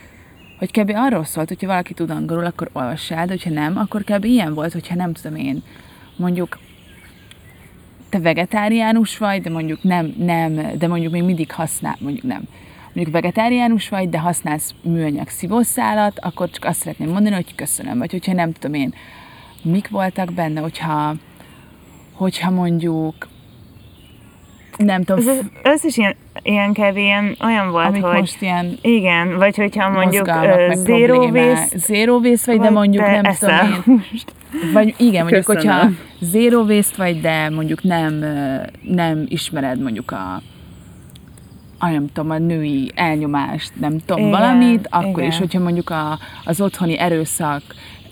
hogy kb. arról szólt, hogyha valaki tud angolul, akkor olvass el, de hogyha nem, akkor kb. ilyen volt, hogyha nem tudom én, mondjuk te vegetáriánus vagy, de mondjuk nem, nem, de mondjuk még mindig használ, mondjuk nem, mondjuk vegetáriánus vagy, de használsz műanyag szívószálat, akkor csak azt szeretném mondani, hogy köszönöm. Vagy hogyha nem tudom én, mik voltak benne, hogyha, hogyha mondjuk nem tudom, Az összes ilyen, ilyen kb. ilyen olyan volt, amik hogy most ilyen igen, vagy hogyha mondjuk uh, zero waste, Zero waste vagy, de mondjuk nem eszel tudom én, vagy igen, mondjuk, Köszönöm. hogyha zero waste vagy, de mondjuk nem, nem ismered mondjuk a a nem tudom, a női elnyomást, nem tudom, Igen, valamit, akkor igen. is, hogyha mondjuk a, az otthoni erőszak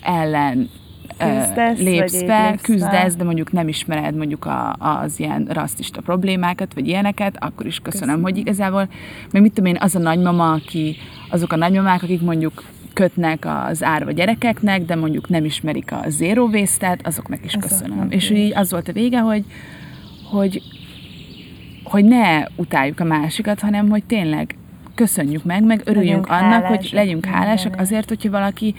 ellen Küzdesz, lépsz lépsz küzdesz, de mondjuk nem ismered mondjuk a, az ilyen rasszista problémákat, vagy ilyeneket, akkor is köszönöm, hogy igazából, meg mit tudom én, az a nagymama, aki, azok a nagymamák, akik mondjuk kötnek az árva gyerekeknek, de mondjuk nem ismerik a zero waste-et, azoknak is Azoknak köszönöm. is. És így az volt a vége, hogy, hogy hogy ne utáljuk a másikat, hanem hogy tényleg köszönjük meg, meg örüljünk Legyünk annak, hogy hálásak legyünk hálásak azért, hogyha valaki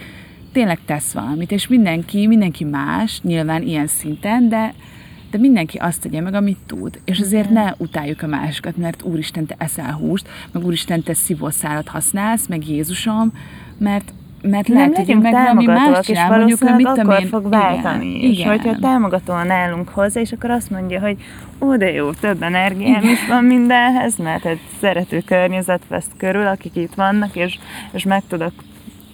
tényleg tesz valamit, és mindenki, mindenki más, nyilván ilyen szinten, de, de mindenki azt tegye meg, amit tud. És azért ne utáljuk a másikat, mert Úristen, te eszel húst, meg Úristen, te szívószálat használsz, meg Jézusom, mert mert Nem lehet, hogy meg valami más és csinál, mondjuk, valószínűleg mit akkor én, fog váltani igen, is. igen. Hogyha támogatóan állunk hozzá, és akkor azt mondja, hogy ó, de jó, több energiám is van mindenhez, mert egy szerető környezet vesz körül, akik itt vannak, és, és meg tudok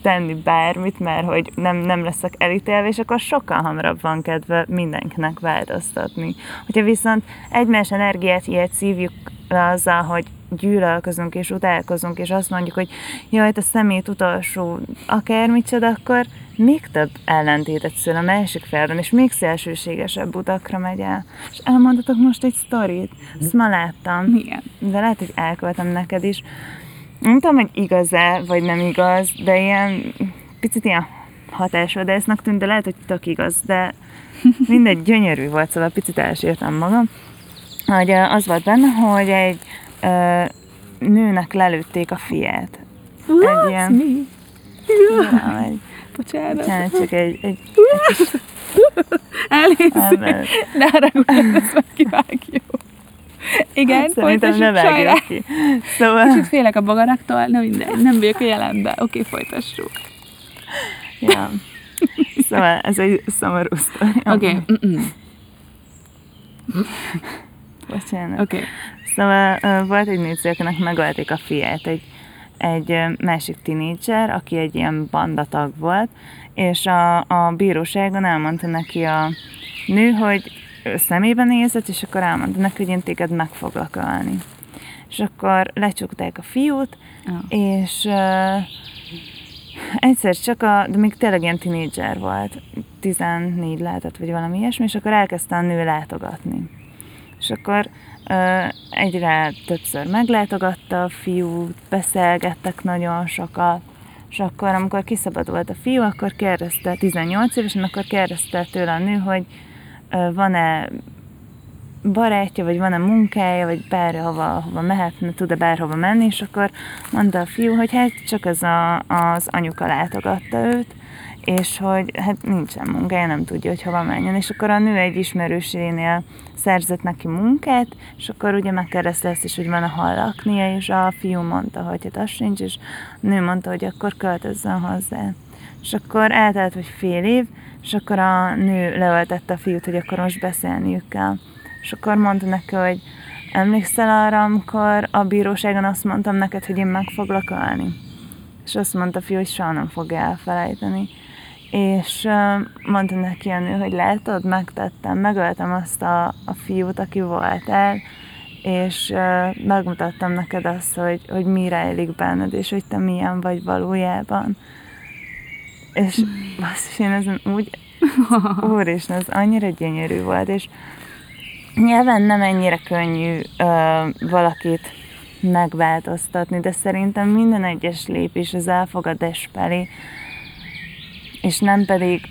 tenni bármit, mert hogy nem, nem leszek elítélve, és akkor sokkal hamarabb van kedve mindenkinek változtatni. Hogyha viszont egymás energiát ilyet szívjuk le azzal, hogy gyűlölkozunk és utálkozunk, és azt mondjuk, hogy jaj, te szemét utolsó akármicsoda, akkor még több ellentétet szül a másik felben, és még szélsőségesebb utakra megy el. És elmondatok most egy sztorit. Ezt ma láttam Igen. de lehet, hogy elköltem neked is. Nem tudom, hogy igaz-e, vagy nem igaz, de ilyen picit ilyen hatásvadásznak tűnt, de lehet, hogy tök igaz, de [laughs] mindegy, gyönyörű volt, szóval picit elsírtam magam, hogy az volt benne, hogy egy ö, nőnek lelőtték a fiát. Egy ilyen... Mi? Ja, egy, Bocsánat. bocsánat, csak egy, egy Elnézést. ember. Ne haragudj, ezt megkivágjuk. Igen, Szerintem folytassuk, ne sajrá. vágjuk ki. Szóval, Kicsit félek a bogaraktól, na mindegy, nem vagyok a jelenbe. Oké, folytassuk. ja. Szóval ez egy szomorú. Oké. Bocsánat. oké. Szóval ö, volt egy nőcő, akinek megölték a fiát, egy, egy másik tinédzser, aki egy ilyen bandatag volt, és a, a bíróságon elmondta neki a nő, hogy szemébe nézett, és akkor elmondta neki, hogy én téged meg foglak ölni. És akkor lecsukták a fiút, Ah. és uh, egyszer csak a, de még tényleg ilyen tinédzser volt, 14 lehetett, vagy valami ilyesmi, és akkor elkezdte a nő látogatni. És akkor ö, egyre többször meglátogatta a fiút, beszélgettek nagyon sokat, és akkor, amikor kiszabadult a fiú, akkor kérdezte, 18 évesen, akkor kérdezte tőle a nő, hogy van-e barátja, vagy van-e munkája, vagy bárhova hova mehetne, tud-e bárhova menni, és akkor mondta a fiú, hogy hát csak az a, az anyuka látogatta őt, és hogy hát nincsen munkája, nem tudja, hogy hova menjen. És akkor a nő egy ismerősénél szerzett neki munkát, és akkor ugye megkérdezte ezt is, hogy van-e hol laknia, és a fiú mondta, hogy hát az sincs, és a nő mondta, hogy akkor költözzön hozzá. És akkor eltelt, hogy fél év, és akkor a nő leöltette a fiút, hogy akkor most beszélniük kell. És akkor mondta neki, hogy emlékszel arra, amikor a bíróságon azt mondtam neked, hogy én meg foglak ölni? És azt mondta a fiú, hogy soha nem fogja elfelejteni. És mondta neki a nő, hogy látod, megtettem, megöltem azt a, a fiút, aki voltál, és ö, megmutattam neked azt, hogy, hogy mi rejlik benned, és hogy te milyen vagy valójában. És [laughs] basszus, én ezen úgy, [laughs] úristen, ez annyira gyönyörű volt, és nyilván nem ennyire könnyű ö, valakit megváltoztatni, de szerintem minden egyes lépés az elfogadás felé, és nem pedig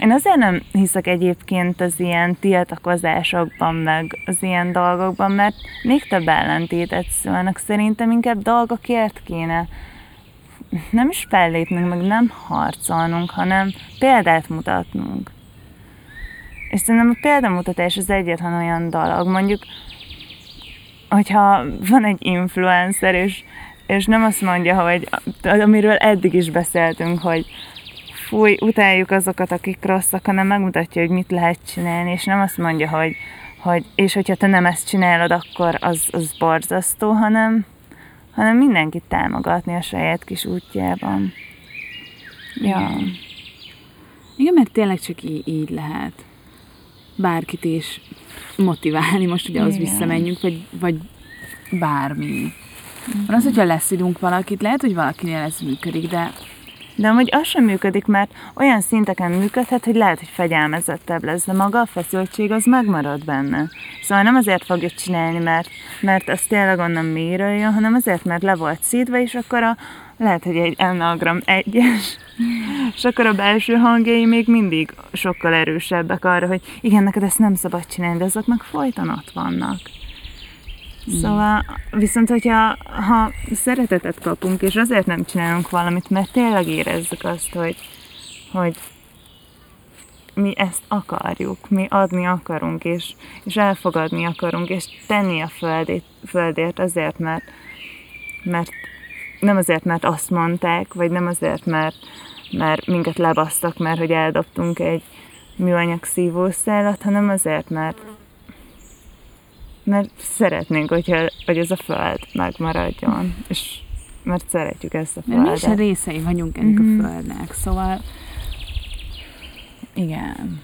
Én azért nem hiszek egyébként az ilyen tiltakozásokban, meg az ilyen dolgokban, mert még több ellentétet szólnak. Szerintem inkább dolgokért kéne nem is fellépnünk, meg nem harcolnunk, hanem példát mutatnunk. És szerintem a példamutatás az egyetlen olyan dolog. Mondjuk, hogyha van egy influencer, és, és nem azt mondja, hogy amiről eddig is beszéltünk, hogy fúj, utáljuk azokat, akik rosszak, hanem megmutatja, hogy mit lehet csinálni, és nem azt mondja, hogy, hogy és hogyha te nem ezt csinálod, akkor az, az borzasztó, hanem, hanem mindenkit támogatni a saját kis útjában. Ja. Igen, mert tényleg csak így, így lehet bárkit is motiválni, most ugye az visszamenjünk, vagy, vagy bármi. Van az, hogyha leszidunk valakit, lehet, hogy valakinél ez működik, de de amúgy az sem működik, mert olyan szinteken működhet, hogy lehet, hogy fegyelmezettebb lesz, de maga a feszültség az megmarad benne. Szóval nem azért fogja csinálni, mert, mert ez tényleg onnan mélyről jön, hanem azért, mert le volt szídva, és akkor a, lehet, hogy egy enneagram egyes, és akkor a belső hangjai még mindig sokkal erősebbek arra, hogy igen, neked ezt nem szabad csinálni, de azok meg folyton ott vannak. Szóval, viszont hogyha ha szeretetet kapunk, és azért nem csinálunk valamit, mert tényleg érezzük azt, hogy, hogy mi ezt akarjuk, mi adni akarunk, és, és elfogadni akarunk, és tenni a földét, földért azért, mert, mert nem azért, mert azt mondták, vagy nem azért, mert, mert minket lebasztak, mert hogy eldobtunk egy műanyag szívószálat, hanem azért, mert mert szeretnénk, hogyha, hogy ez a föld megmaradjon, és mert szeretjük ezt a földet. Mert mi is részei vagyunk ennek mm-hmm. a mhm. földnek, szóval igen.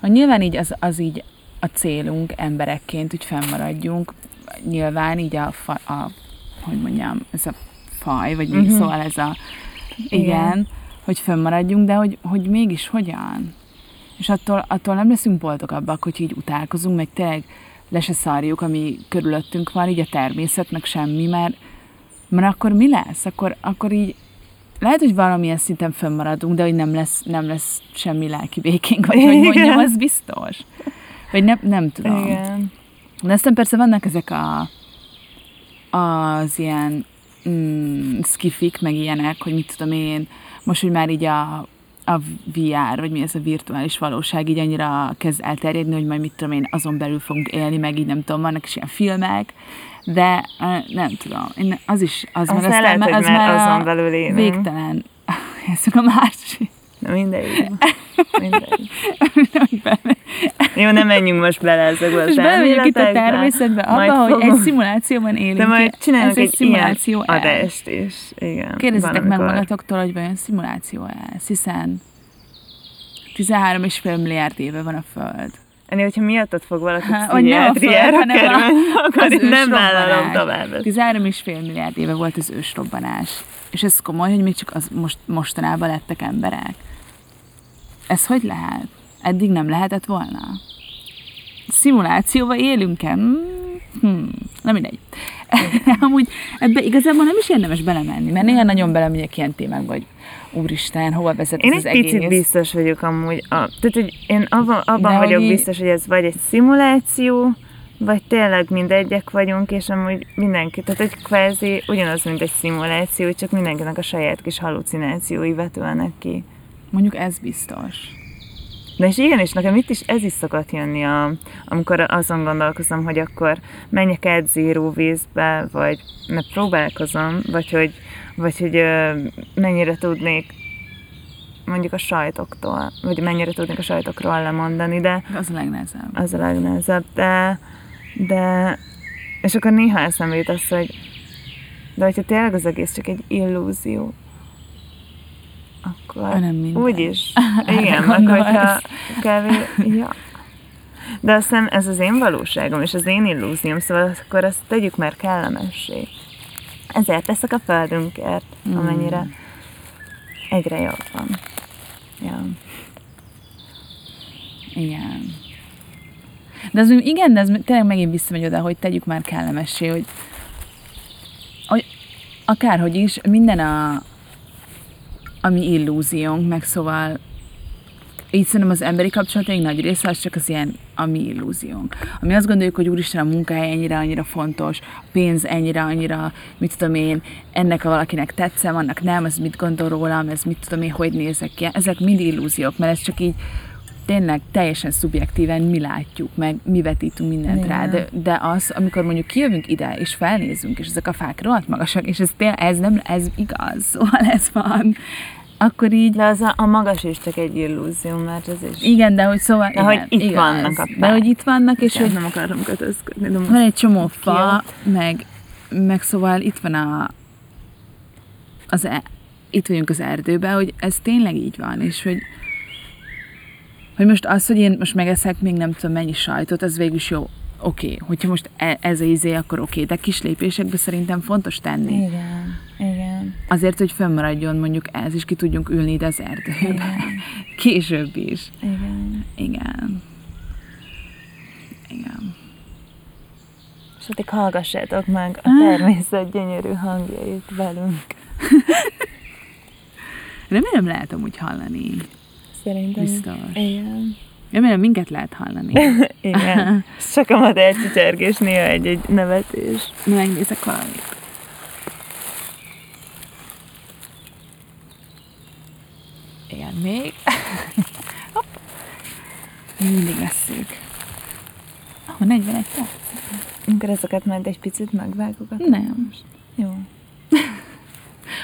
A nyilván így az, az így a célunk emberekként, hogy fennmaradjunk, nyilván így a, fa, a hogy mondjam, ez a faj, vagy mm-hmm. szóval ez a, igen, igen, hogy fennmaradjunk, de hogy, hogy mégis hogyan? És attól, attól nem leszünk boldogabbak, hogy így utálkozunk, meg tényleg le se szarjuk, ami körülöttünk van, így a természet, meg semmi, mert, mert akkor mi lesz? Akkor, akkor így lehet, hogy valamilyen szinten fönnmaradunk, de hogy nem lesz, nem lesz semmi lelki békénk, vagy hogy mondjam, az biztos. Vagy nem, nem tudom. Igen. De aztán persze vannak ezek a, az ilyen mm, skifik, meg ilyenek, hogy mit tudom én, most, hogy már így a a VR, vagy mi ez a virtuális valóság így annyira kezd elterjedni, hogy majd mit tudom én, azon belül fogunk élni, meg így nem tudom, vannak is ilyen filmek, de nem tudom, én az is, az, az meg lehet, az már azon belül élünk. Végtelen, ez a másik. Na mindegy. mindegy. Jó, nem menjünk most bele ezekbe az elméletekbe. itt a természetbe, abba, hogy egy szimulációban élünk. De majd csinálunk egy, egy szimuláció ilyen adást is. Igen, Kérdezzetek meg magatoktól, hogy vajon szimuláció ez, hiszen 13 és fél milliárd éve van a Föld. Ennél, hogyha miattad fog valaki pszichiátriára kerülni, akkor nem vállalom tovább. 13 és fél milliárd éve volt az ősrobbanás. És ez komoly, hogy még csak az most, mostanában lettek emberek. Ez hogy lehet? Eddig nem lehetett volna? Szimulációval élünk-e? Hmm, nem mindegy. [laughs] Amúgy ebbe igazából nem is érdemes belemenni, mert néha nagyon belemegyek ilyen témákba, hogy úristen, hova vezet én ez az egész? Én egy picit biztos vagyok amúgy. A, tehát, hogy én abban, abban vagyok hogy... biztos, hogy ez vagy egy szimuláció, vagy tényleg mindegyek vagyunk, és amúgy mindenki, tehát egy kvázi ugyanaz, mint egy szimuláció, csak mindenkinek a saját kis halucinációi vetülnek ki. Mondjuk ez biztos. De és igen, és nekem itt is ez is szokott jönni, a, amikor azon gondolkozom, hogy akkor menjek át zéró vízbe, vagy ne próbálkozom, vagy hogy, vagy hogy ö, mennyire tudnék mondjuk a sajtoktól, vagy mennyire tudnék a sajtokról lemondani, de... Az a legnehezebb. Az a legnehezebb, de, de és akkor néha eszembe jut az, hogy de hogyha tényleg az egész csak egy illúzió, akkor nem minden. úgyis. [laughs] Igen, meg hogyha kevés, ja. De aztán ez az én valóságom, és az én illúzióm, szóval akkor azt tegyük már kellemessé. Ezért teszek a földünkért, mm. amennyire egyre jobb van. Ja. Igen. De az igen, de ez tényleg megint visszamegy oda, hogy tegyük már kellemessé, hogy, hogy akárhogy is, minden a, ami illúziónk, meg szóval így szerintem az emberi kapcsolataink nagy része az csak az ilyen a mi illúziónk. Ami azt gondoljuk, hogy úristen a munkahely ennyire annyira fontos, a pénz ennyire annyira, mit tudom én, ennek a valakinek tetszem, annak nem, ez mit gondol rólam, ez mit tudom én, hogy nézek ki. Ezek mind illúziók, mert ez csak így tényleg teljesen szubjektíven mi látjuk, meg mi vetítünk mindent rá, de, de az, amikor mondjuk kijövünk ide, és felnézünk, és ezek a fák rohadt magasak, és ez, tényleg, ez nem, ez igaz, [laughs] szóval ez van, akkor így... De az a, a magas is csak egy illúzió, mert ez is... Igen, de hogy szóval... De igen, hogy itt igaz, vannak a De fák. hogy itt vannak, és Igen, hogy nem akarom kötözködni, de van egy csomó fa, meg, meg szóval itt van a... Az e, itt vagyunk az erdőben, hogy ez tényleg így van, és hogy hogy most az, hogy én most megeszek még nem tudom mennyi sajtot, az végül is jó. Oké, okay. hogyha most e- ez a izé, akkor oké, okay. de kis lépésekben szerintem fontos tenni. Igen, igen. Azért, hogy fönnmaradjon mondjuk ez, és ki tudjunk ülni ide az erdőbe. Igen. [laughs] Később is. Igen. Igen. Igen. És addig hallgassátok meg a természet gyönyörű hangjait velünk. [laughs] Remélem lehet amúgy hallani. Szerintem. Biztos. Igen. Remélem minket lehet hallani. [laughs] Igen. Csak a madár csicsergés, néha egy-egy nevetés. Na, megnézek valamit. Igen, még. [laughs] Hopp. Mindig veszük. Ah, 41 perc. Akkor ezeket majd egy picit megvágogat. Nem. Jó. [laughs]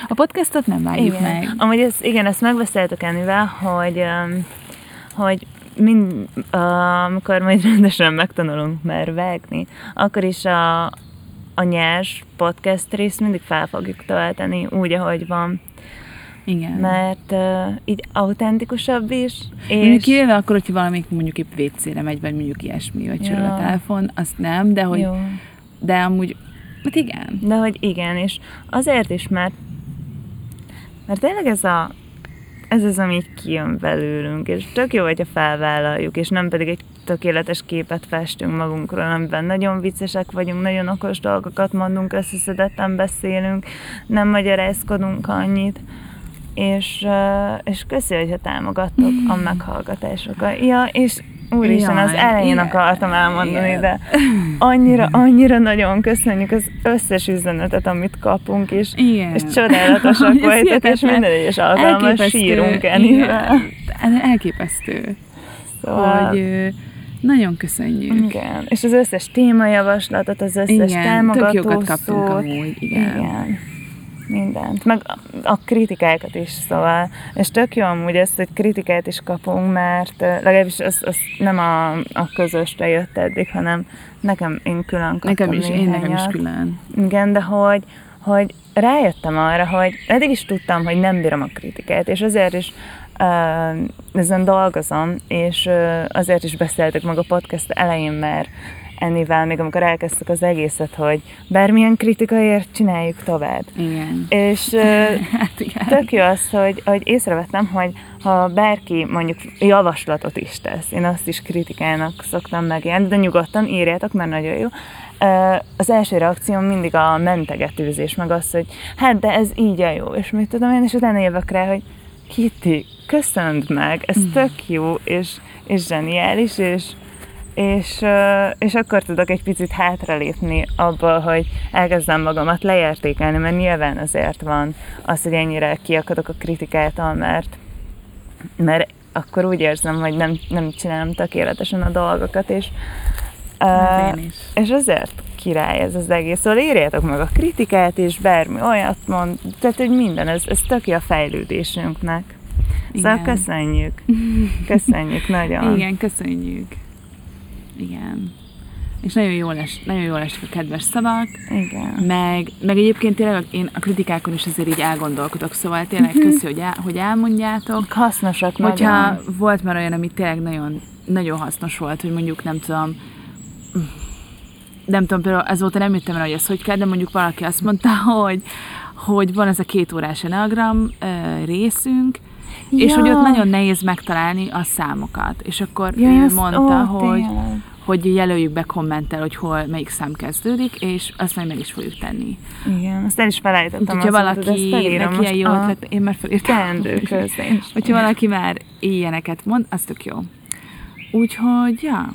A podcastot nem vágjuk Igen. meg. Amúgy ez, igen, ezt megbeszéltük Enivel, hogy, hogy mind, amikor majd rendesen megtanulunk már vágni, akkor is a, a nyers podcast részt mindig fel fogjuk tölteni úgy, ahogy van. Igen. Mert uh, így autentikusabb is, Mondjuk és... kivéve akkor, hogyha valamik mondjuk épp WC-re megy, vagy mondjuk ilyesmi, vagy csörög Ja. a telefon, azt nem, de hogy, Jó. de amúgy, hát igen. De hogy igen, és azért is, mert mert tényleg ez a ez az, ami kijön belőlünk, és tök jó, hogyha felvállaljuk, és nem pedig egy tökéletes képet festünk magunkról, amiben nagyon viccesek vagyunk, nagyon okos dolgokat mondunk, összeszedetten beszélünk, nem magyarázkodunk annyit, és, és köszi, hogyha támogattok a meghallgatásokat. Ja, és úristen, az elején igen, akartam elmondani, igen. de annyira, annyira nagyon köszönjük az összes üzenetet, amit kapunk, és, Igen. és csodálatosak voltak, és minden egyes alkalommal sírunk igen. Enivel. Elképesztő, Szóval, hogy nagyon köszönjük. igen. És az összes témajavaslatot, az összes Igen, támogató tök jókat kaptunk szót, amúgy, igen. igen. Mindent. Meg a, kritikákat is, szóval. És tök jó amúgy ezt, hogy kritikát is kapunk, mert legalábbis az, az nem a, a közösre jött eddig, hanem nekem én külön kaptam Nekem is, én nekem is külön. Igen, de hogy, hogy rájöttem arra, hogy eddig is tudtam, hogy nem bírom a kritikát, és azért is uh, ezen dolgozom, és uh, azért is beszéltük meg a podcast elején, mert Ennivel, még amikor elkezdtük az egészet, hogy bármilyen kritikaért csináljuk tovább. Igen. És [laughs] Hát igen. tök jó az, hogy, hogy észrevettem, hogy ha bárki mondjuk javaslatot is tesz, én azt is kritikának szoktam megjelni, de nyugodtan írjátok, mert nagyon jó. Az első reakcióm mindig a mentegetőzés, meg az, hogy hát de ez így a jó, és mit tudom én, és utána jövök rá, hogy Kitty, köszönd meg, ez tök jó, és, és zseniális, és, és, és akkor tudok egy picit hátralépni abból, hogy elkezdem magamat leértékelni, mert nyilván azért van az, hogy ennyire kiakadok a kritikától, mert, mert akkor úgy érzem, hogy nem, nem csinálom tökéletesen a dolgokat, és, is. és azért király ez az egész. Szóval írjátok meg a kritikát, és bármi olyat mond, tehát hogy minden, ez, ez töké a fejlődésünknek. Szóval Igen. köszönjük. Köszönjük nagyon. Igen, köszönjük. Igen. És nagyon jól, es, nagyon jól estek a kedves szavak, Igen. meg, meg egyébként tényleg én a kritikákon is azért így elgondolkodok, szóval tényleg köszi, hogy, el, hogy elmondjátok. Hasznosak Hogyha nagyon. volt már olyan, ami tényleg nagyon, nagyon hasznos volt, hogy mondjuk nem tudom, nem tudom, például ezóta nem jöttem rá, hogy ez hogy kell, de mondjuk valaki azt mondta, [laughs] hogy, hogy van ez a két órás enagram ö, részünk, és Ja. hogy ott nagyon nehéz megtalálni a számokat. És akkor Ja, ő ezt- mondta, ó, hogy, tényleg. hogy jelöljük be kommentel, hogy hol melyik szám kezdődik, és azt majd meg is fogjuk tenni. Igen, azt el is felejtettem. Hogyha valaki neki ilyen jó a ötlet, én már felírtam. [laughs] Hogyha valaki már ilyeneket mond, az tök jó. Úgyhogy, ja.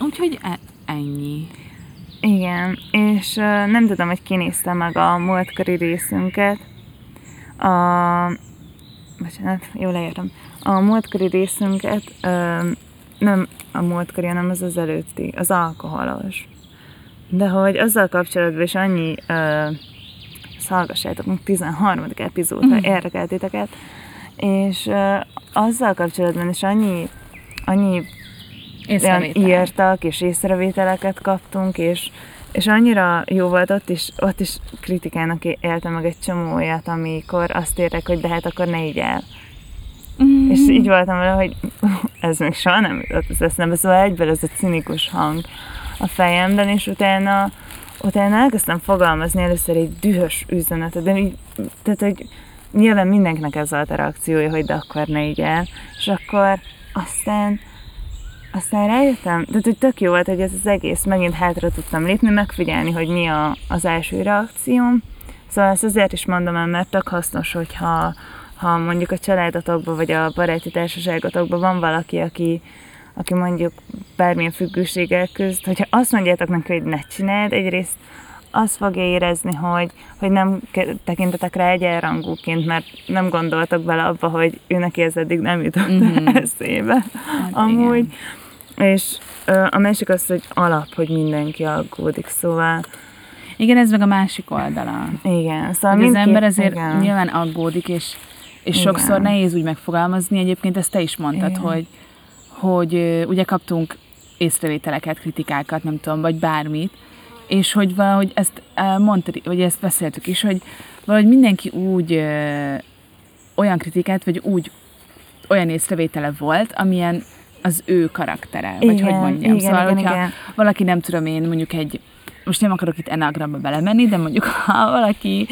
Úgyhogy e- ennyi. Igen, és uh, nem tudom, hogy kinézte meg a múltkori részünket. A... Bocsánat, jól leírtam. A múltkori részünket, uh, nem a múltkori, hanem az az előtti, az alkoholos. De hogy azzal kapcsolatban is annyi, uh, hallgassátok meg 13. epizódra Mhm. érdekel titeket, és uh, azzal kapcsolatban is annyi, annyi írtak, és észrevételeket kaptunk, és, és annyira jó volt ott is, ott is kritikának éltem meg egy csomó olyat, amikor azt írták, hogy de hát akkor ne így el. Mm. És így voltam vele, hogy [laughs] ez még soha nem jutott az eszembe, szóval egyből ez a cinikus hang a fejemben, és utána, utána elkezdtem fogalmazni először egy dühös üzenetet, de így, tehát, hogy nyilván mindenkinek ez volt a reakciója, hogy de akkor ne így el, és akkor aztán aztán rájöttem, tehát hogy tök jó volt, hogy ez az egész, megint hátra tudtam lépni, megfigyelni, hogy mi a, az első reakcióm. Szóval ezt azért is mondom el, mert tök hasznos, hogyha ha mondjuk a családotokban, vagy a baráti társaságotokban van valaki, aki, aki mondjuk bármilyen függőséggel küzd, hogyha azt mondjátok neki, hogy ne csináld, egyrészt azt fogja érezni, hogy, hogy nem tekintetek rá egyenrangúként, mert nem gondoltak bele abba, hogy ő neki ez eddig nem jutott Mhm. [laughs] eszébe. Hát Amúgy. igen. És a másik az, hogy alap, hogy mindenki aggódik, szóval Igen, ez meg a másik oldala. igen. Szóval Hogy az ember ezért igen. nyilván aggódik, és, és Igen. sokszor nehéz úgy megfogalmazni. Egyébként ezt te is mondtad, Igen. hogy, hogy ugye kaptunk észrevételeket, kritikákat, nem tudom, vagy bármit, és hogy valahogy ezt mondtad, vagy ezt beszéltük is, hogy valahogy mindenki úgy ö, olyan kritikát, vagy úgy olyan észrevétele volt, amilyen az ő karaktere, vagy hogy mondjam. igen, szóval, igen, hogyha igen. valaki nem tudom én, mondjuk egy, most nem akarok itt enagramba belemenni, de mondjuk [laughs] ha valaki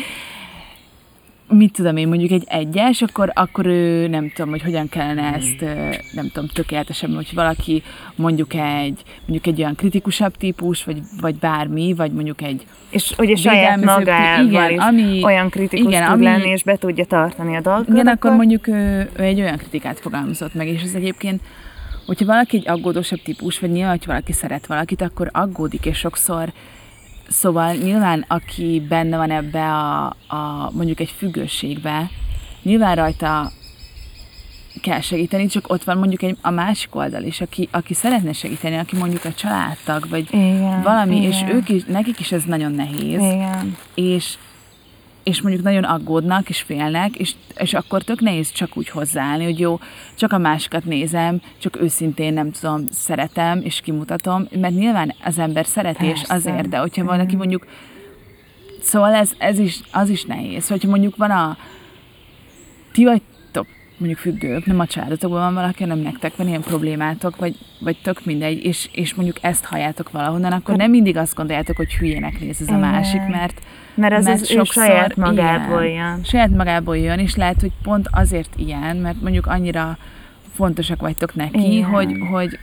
mit tudom én, mondjuk egy egyes, akkor, akkor ő nem tudom, hogy hogyan kellene ezt, ö, nem tudom, tökéletesen, hogy valaki mondjuk egy, mondjuk egy olyan kritikusabb típus, vagy, vagy bármi, vagy mondjuk egy És ugye saját magával igen, is ami- olyan kritikus igen, tud ami- lenni, és be tudja tartani a dolgokat. igen, akkor mondjuk ő, ő egy olyan kritikát fogalmazott meg, és ez egyébként, hogyha valaki egy aggódósabb típus, vagy nyilván, hogy valaki szeret valakit, akkor aggódik, és sokszor Szóval nyilván, aki benne van ebbe a, a mondjuk egy függőségbe, nyilván rajta kell segíteni, csak ott van mondjuk egy, a másik oldal is, aki, aki szeretne segíteni, aki mondjuk a családtag, vagy igen, valami, igen, és ők is, nekik is ez nagyon nehéz, Igen. és, és mondjuk nagyon aggódnak, és félnek, és, és akkor tök nehéz csak úgy hozzáállni, hogy jó, csak a másikat nézem, csak őszintén nem tudom, szeretem, és kimutatom, mert nyilván az ember szereti, és azért, de hogyha valaki mondjuk, szóval ez, ez is, az is nehéz, hogyha mondjuk van a, ti vagytok mondjuk függők, nem a családotokban van valaki, hanem nektek van ilyen problémátok, vagy, vagy tök mindegy, és, és mondjuk ezt halljátok valahonnan, akkor nem mindig azt gondoljátok, hogy hülyének néz ez a másik, mert Mert ez mert az ő saját magából igen, jön. Saját magából jön, és lehet, hogy pont azért ilyen, mert mondjuk annyira fontosak vagytok neki, Igen. hogy, hogy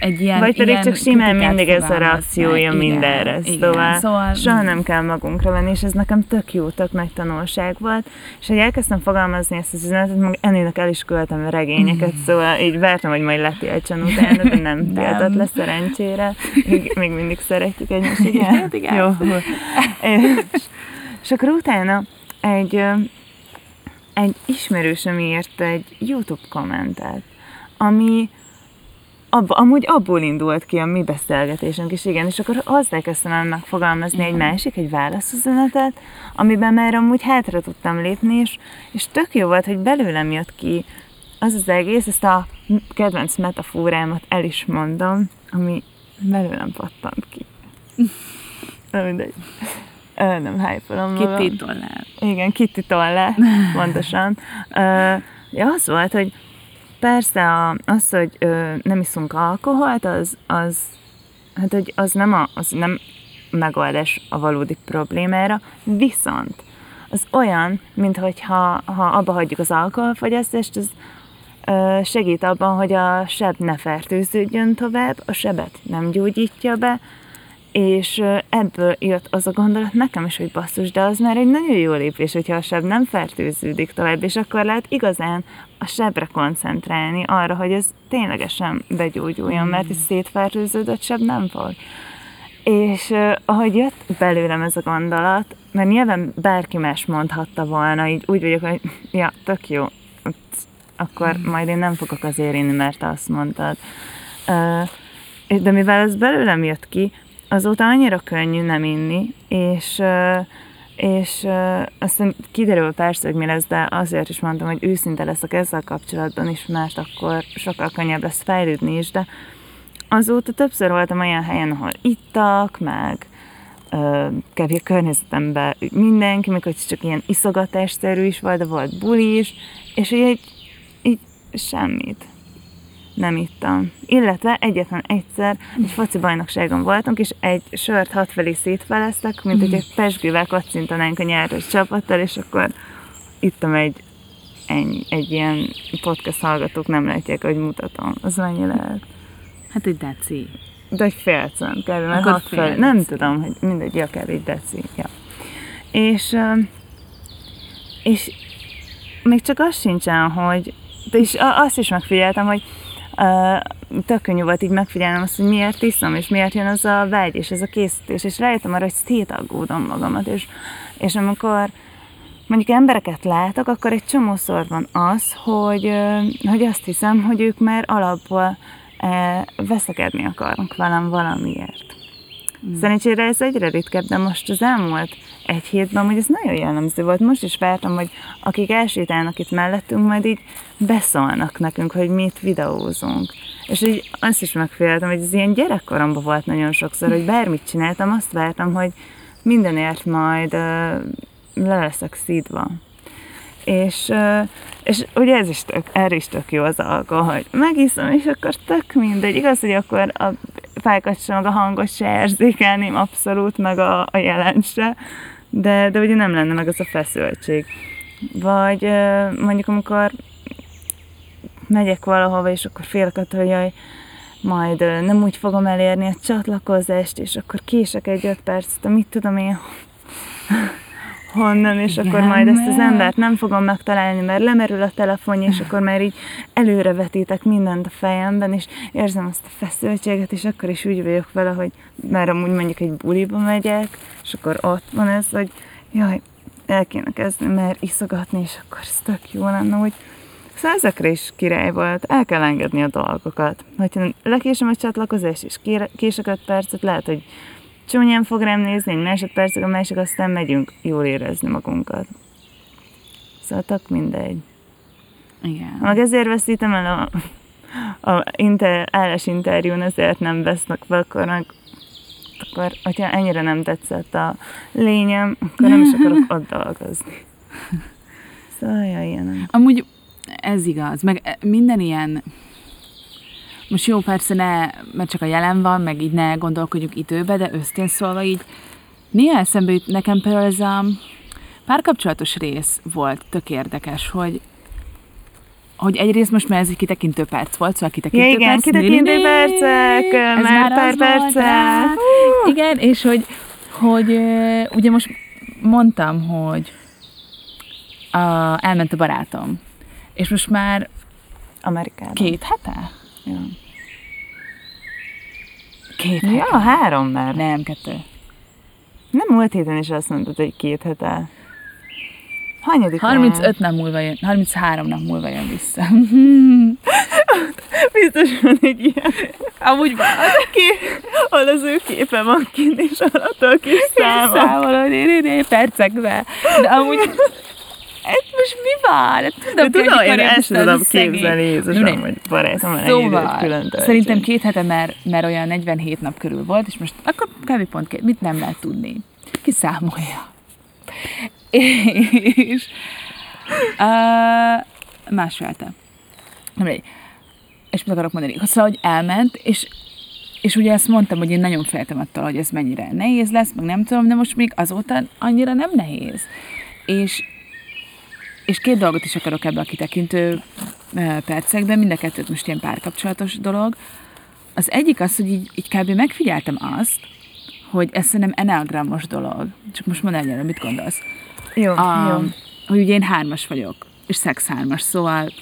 egy ilyen Vagy pedig ilyen csak simán mindig ez a reakciója meg. Mindenre. igen. Szóval, szóval soha nem kell magunkra venni, és ez nekem tök jó, tök nagy tanulság volt. És hogy elkezdtem fogalmazni ezt az üzenetet, meg ennének el is küldtem a regényeket, szóval így vártam, hogy majd letiltson utána, de nem tiltott le szerencsére. Még, még mindig szeretjük egymást, igen? Igen. Jó. És, és akkor utána egy, egy ismerősöm írt egy YouTube kommentet, ami ab, amúgy abból indult ki a mi beszélgetésünk is, igen, és akkor hozzá kezdtem el megfogalmazni egy másik, egy válaszüzenetet, amiben már amúgy hátra tudtam lépni, és, és tök jó volt, hogy belőlem jött ki az az egész, ezt a kedvenc metaforámat el is mondom, ami belőlem pattant ki. Na mindegy. Ö, nem hype-olom. Kitty. Igen, Kitty tolle, pontosan. Ö, ja, az volt, hogy persze a, az, hogy ö, nem iszunk alkoholt, az, az, hát, hogy az nem, a, az nem megoldás a valódi problémára, viszont az olyan, mint hogyha ha abba hagyjuk az alkoholfogyasztást, az ö, segít abban, hogy a seb ne fertőződjön tovább, a sebet nem gyógyítja be, és ebből jött az a gondolat nekem is, hogy basszus, de az már egy nagyon jó lépés, hogyha a seb nem fertőződik tovább, és akkor lehet igazán a sebre koncentrálni, arra, hogy ez ténylegesen begyógyuljon, mert egy szétfertőződött seb nem fog. És uh, ahogy jött belőlem ez a gondolat, mert nyilván bárki más mondhatta volna, így úgy vagyok, hogy [laughs] ja, tök jó, akkor majd én nem fogok azért inni, mert azt mondtad. Uh, de mivel ez belőlem jött ki, azóta annyira könnyű nem inni, és, és aztán kiderül persze, hogy mi lesz, de azért is mondtam, hogy őszinte leszek ezzel kapcsolatban is, mert akkor sokkal könnyebb lesz fejlődni is, de azóta többször voltam olyan helyen, ahol ittak, meg kevés környezetemben mindenki, mikor csak ilyen iszogatásszerű is volt, de volt buli is, és így, így semmit nem ittam. Illetve egyetlen egyszer egy foci bajnokságon voltunk, és egy sört hatfelé szétfeleztek, mint hogy egy pesgővel kacintanánk a nyáros csapattal, és akkor ittam egy ennyi, egy ilyen podcast hallgatók nem látják, hogy mutatom. Az mennyi lehet? Hát egy deci. De egy fél cent kb. Mert hat fel, nem tudom, hogy mindegy, ja, kb. egy deci. Ja. És, és még csak az sincsen, hogy is azt is megfigyeltem, hogy tök könnyű volt így megfigyelnem azt, hogy miért iszom, és miért jön az a vágy, és ez a készítés, és rájöttem arra, hogy szétaggódom magamat, és, és amikor mondjuk embereket látok, akkor egy csomószor van az, hogy, hogy azt hiszem, hogy ők már alapból veszekedni akarnak velem valamiért. Mm. Szerencsére ez egyre ritkebb, de most az elmúlt egy hétben, hogy ez nagyon jellemző volt. Most is vártam, hogy akik elsétálnak itt mellettünk, majd így beszólnak nekünk, hogy mit videózunk. És így azt is megféltem, hogy ez ilyen gyerekkoromban volt nagyon sokszor, hogy bármit csináltam, azt vártam, hogy mindenért majd uh, le leszek szídva. És, és ugye ez is tök, erre is tök jó az alkohol, hogy megiszom, és akkor tök mindegy. Igaz, hogy akkor a fájkat sem, a hangot se érzékelném abszolút, meg a, a jelent se, de, de ugye nem lenne meg az a feszültség. Vagy mondjuk amikor megyek valahova, és akkor félek attól, hogy jaj, majd nem úgy fogom elérni a csatlakozást, és akkor kések egy öt percet, mit tudom én, honnan, és Igen, akkor majd ezt az embert nem fogom megtalálni, mert lemerül a telefonja, és akkor már így előrevetítek mindent a fejemben, és érzem azt a feszültséget, és akkor is úgy vagyok vele, hogy már amúgy mondjuk egy buliba megyek, és akkor ott van ez, hogy jaj, el kéne kezdeni, mert iszogatni, és akkor ez tök jó lenne, hogy Szóval ezekre is király volt, el kell engedni a dolgokat. Hogyha lekésem a csatlakozás, és kések 5 percet, lehet, hogy csúnyán fog rám nézni, egy másodpercig, a másik, aztán megyünk jól érezni magunkat. Szóval tök mindegy. Igen. Meg ezért veszítem el a, a inter, állás interjún, ezért nem vesznek fel, akkor meg akkor, hogyha ennyire nem tetszett a lényem, akkor nem is akarok [laughs] ott dolgozni. Szóval, ja, ilyen. Amúgy ez igaz, meg minden ilyen most jó, persze ne, mert csak a jelen van, meg így ne gondolkodjuk időbe, de őszintén szólva így néha eszembe jut nekem például ez a párkapcsolatos rész volt tök érdekes, hogy hogy egyrészt most már ez egy kitekintő perc volt, szóval kitekintő ja, igen, perc. kitekintő percek, már pár percek. Igen, és hogy, hogy ugye most mondtam, hogy a, elment a barátom, és most már Amerikában. Két hete? Ja. Két hete? Ja, három már. Nem, kettő. Nem múlt héten is azt mondtad, hogy két hete. Hanyadik 35 nap múlva jön, 33 nap múlva jön vissza. [laughs] Biztos van egy ilyen. Amúgy van. Ki, hol az ő képe van kint, és alatt a kis számok. Számolod, percekbe. De amúgy most mi van? Hát tudom, De tudom, én sem tudom képzelni Jézusom, hogy barátom szóval, külön Szerintem két hete, mert, mert olyan 47 nap körül volt, és most akkor kb. pont két, mit nem lehet tudni? Kiszámolja. [laughs] És uh, másfél hete. Nem egy. És mit akarok mondani? Szóval, hogy elment, és és ugye ezt mondtam, hogy én nagyon féltem attól, hogy ez mennyire nehéz lesz, meg nem tudom, de most még azóta annyira nem nehéz. És és két dolgot is akarok ebbe a kitekintő percekben, mind a kettőt most ilyen párkapcsolatos dolog. Az egyik az, hogy így, így kb. megfigyeltem azt, hogy ez szerintem enneagramos dolog. Csak most mondd el, mit gondolsz. Jó, A, jó. hogy ugye én hármas vagyok, és szex hármas, szóval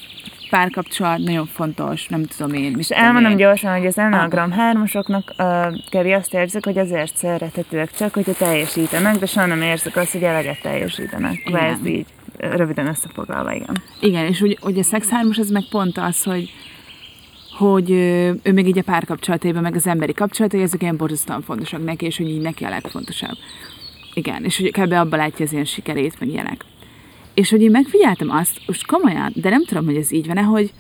párkapcsolat nagyon fontos, nem tudom én. És elmondom gyorsan, hogy az Enneagram hármasoknak uh, kevés azt érzik, hogy azért szerethetőek csak, hogyha teljesítenek, de soha nem érzik azt, hogy eleget teljesítenek. Igen. Ez így röviden összefoglalva, igen. Igen, és hogy, hogy a szex hármas az meg pont az, hogy hogy ő még így a párkapcsolataiban, meg az emberi kapcsolatai, ezek ilyen borzasztóan fontosak neki, és hogy így neki a legfontosabb. Igen, és hogy kb. abban látja az ilyen sikerét, meg ilyenek. És hogy én megfigyeltem azt, most komolyan, de nem tudom, hogy ez így van-e, hogy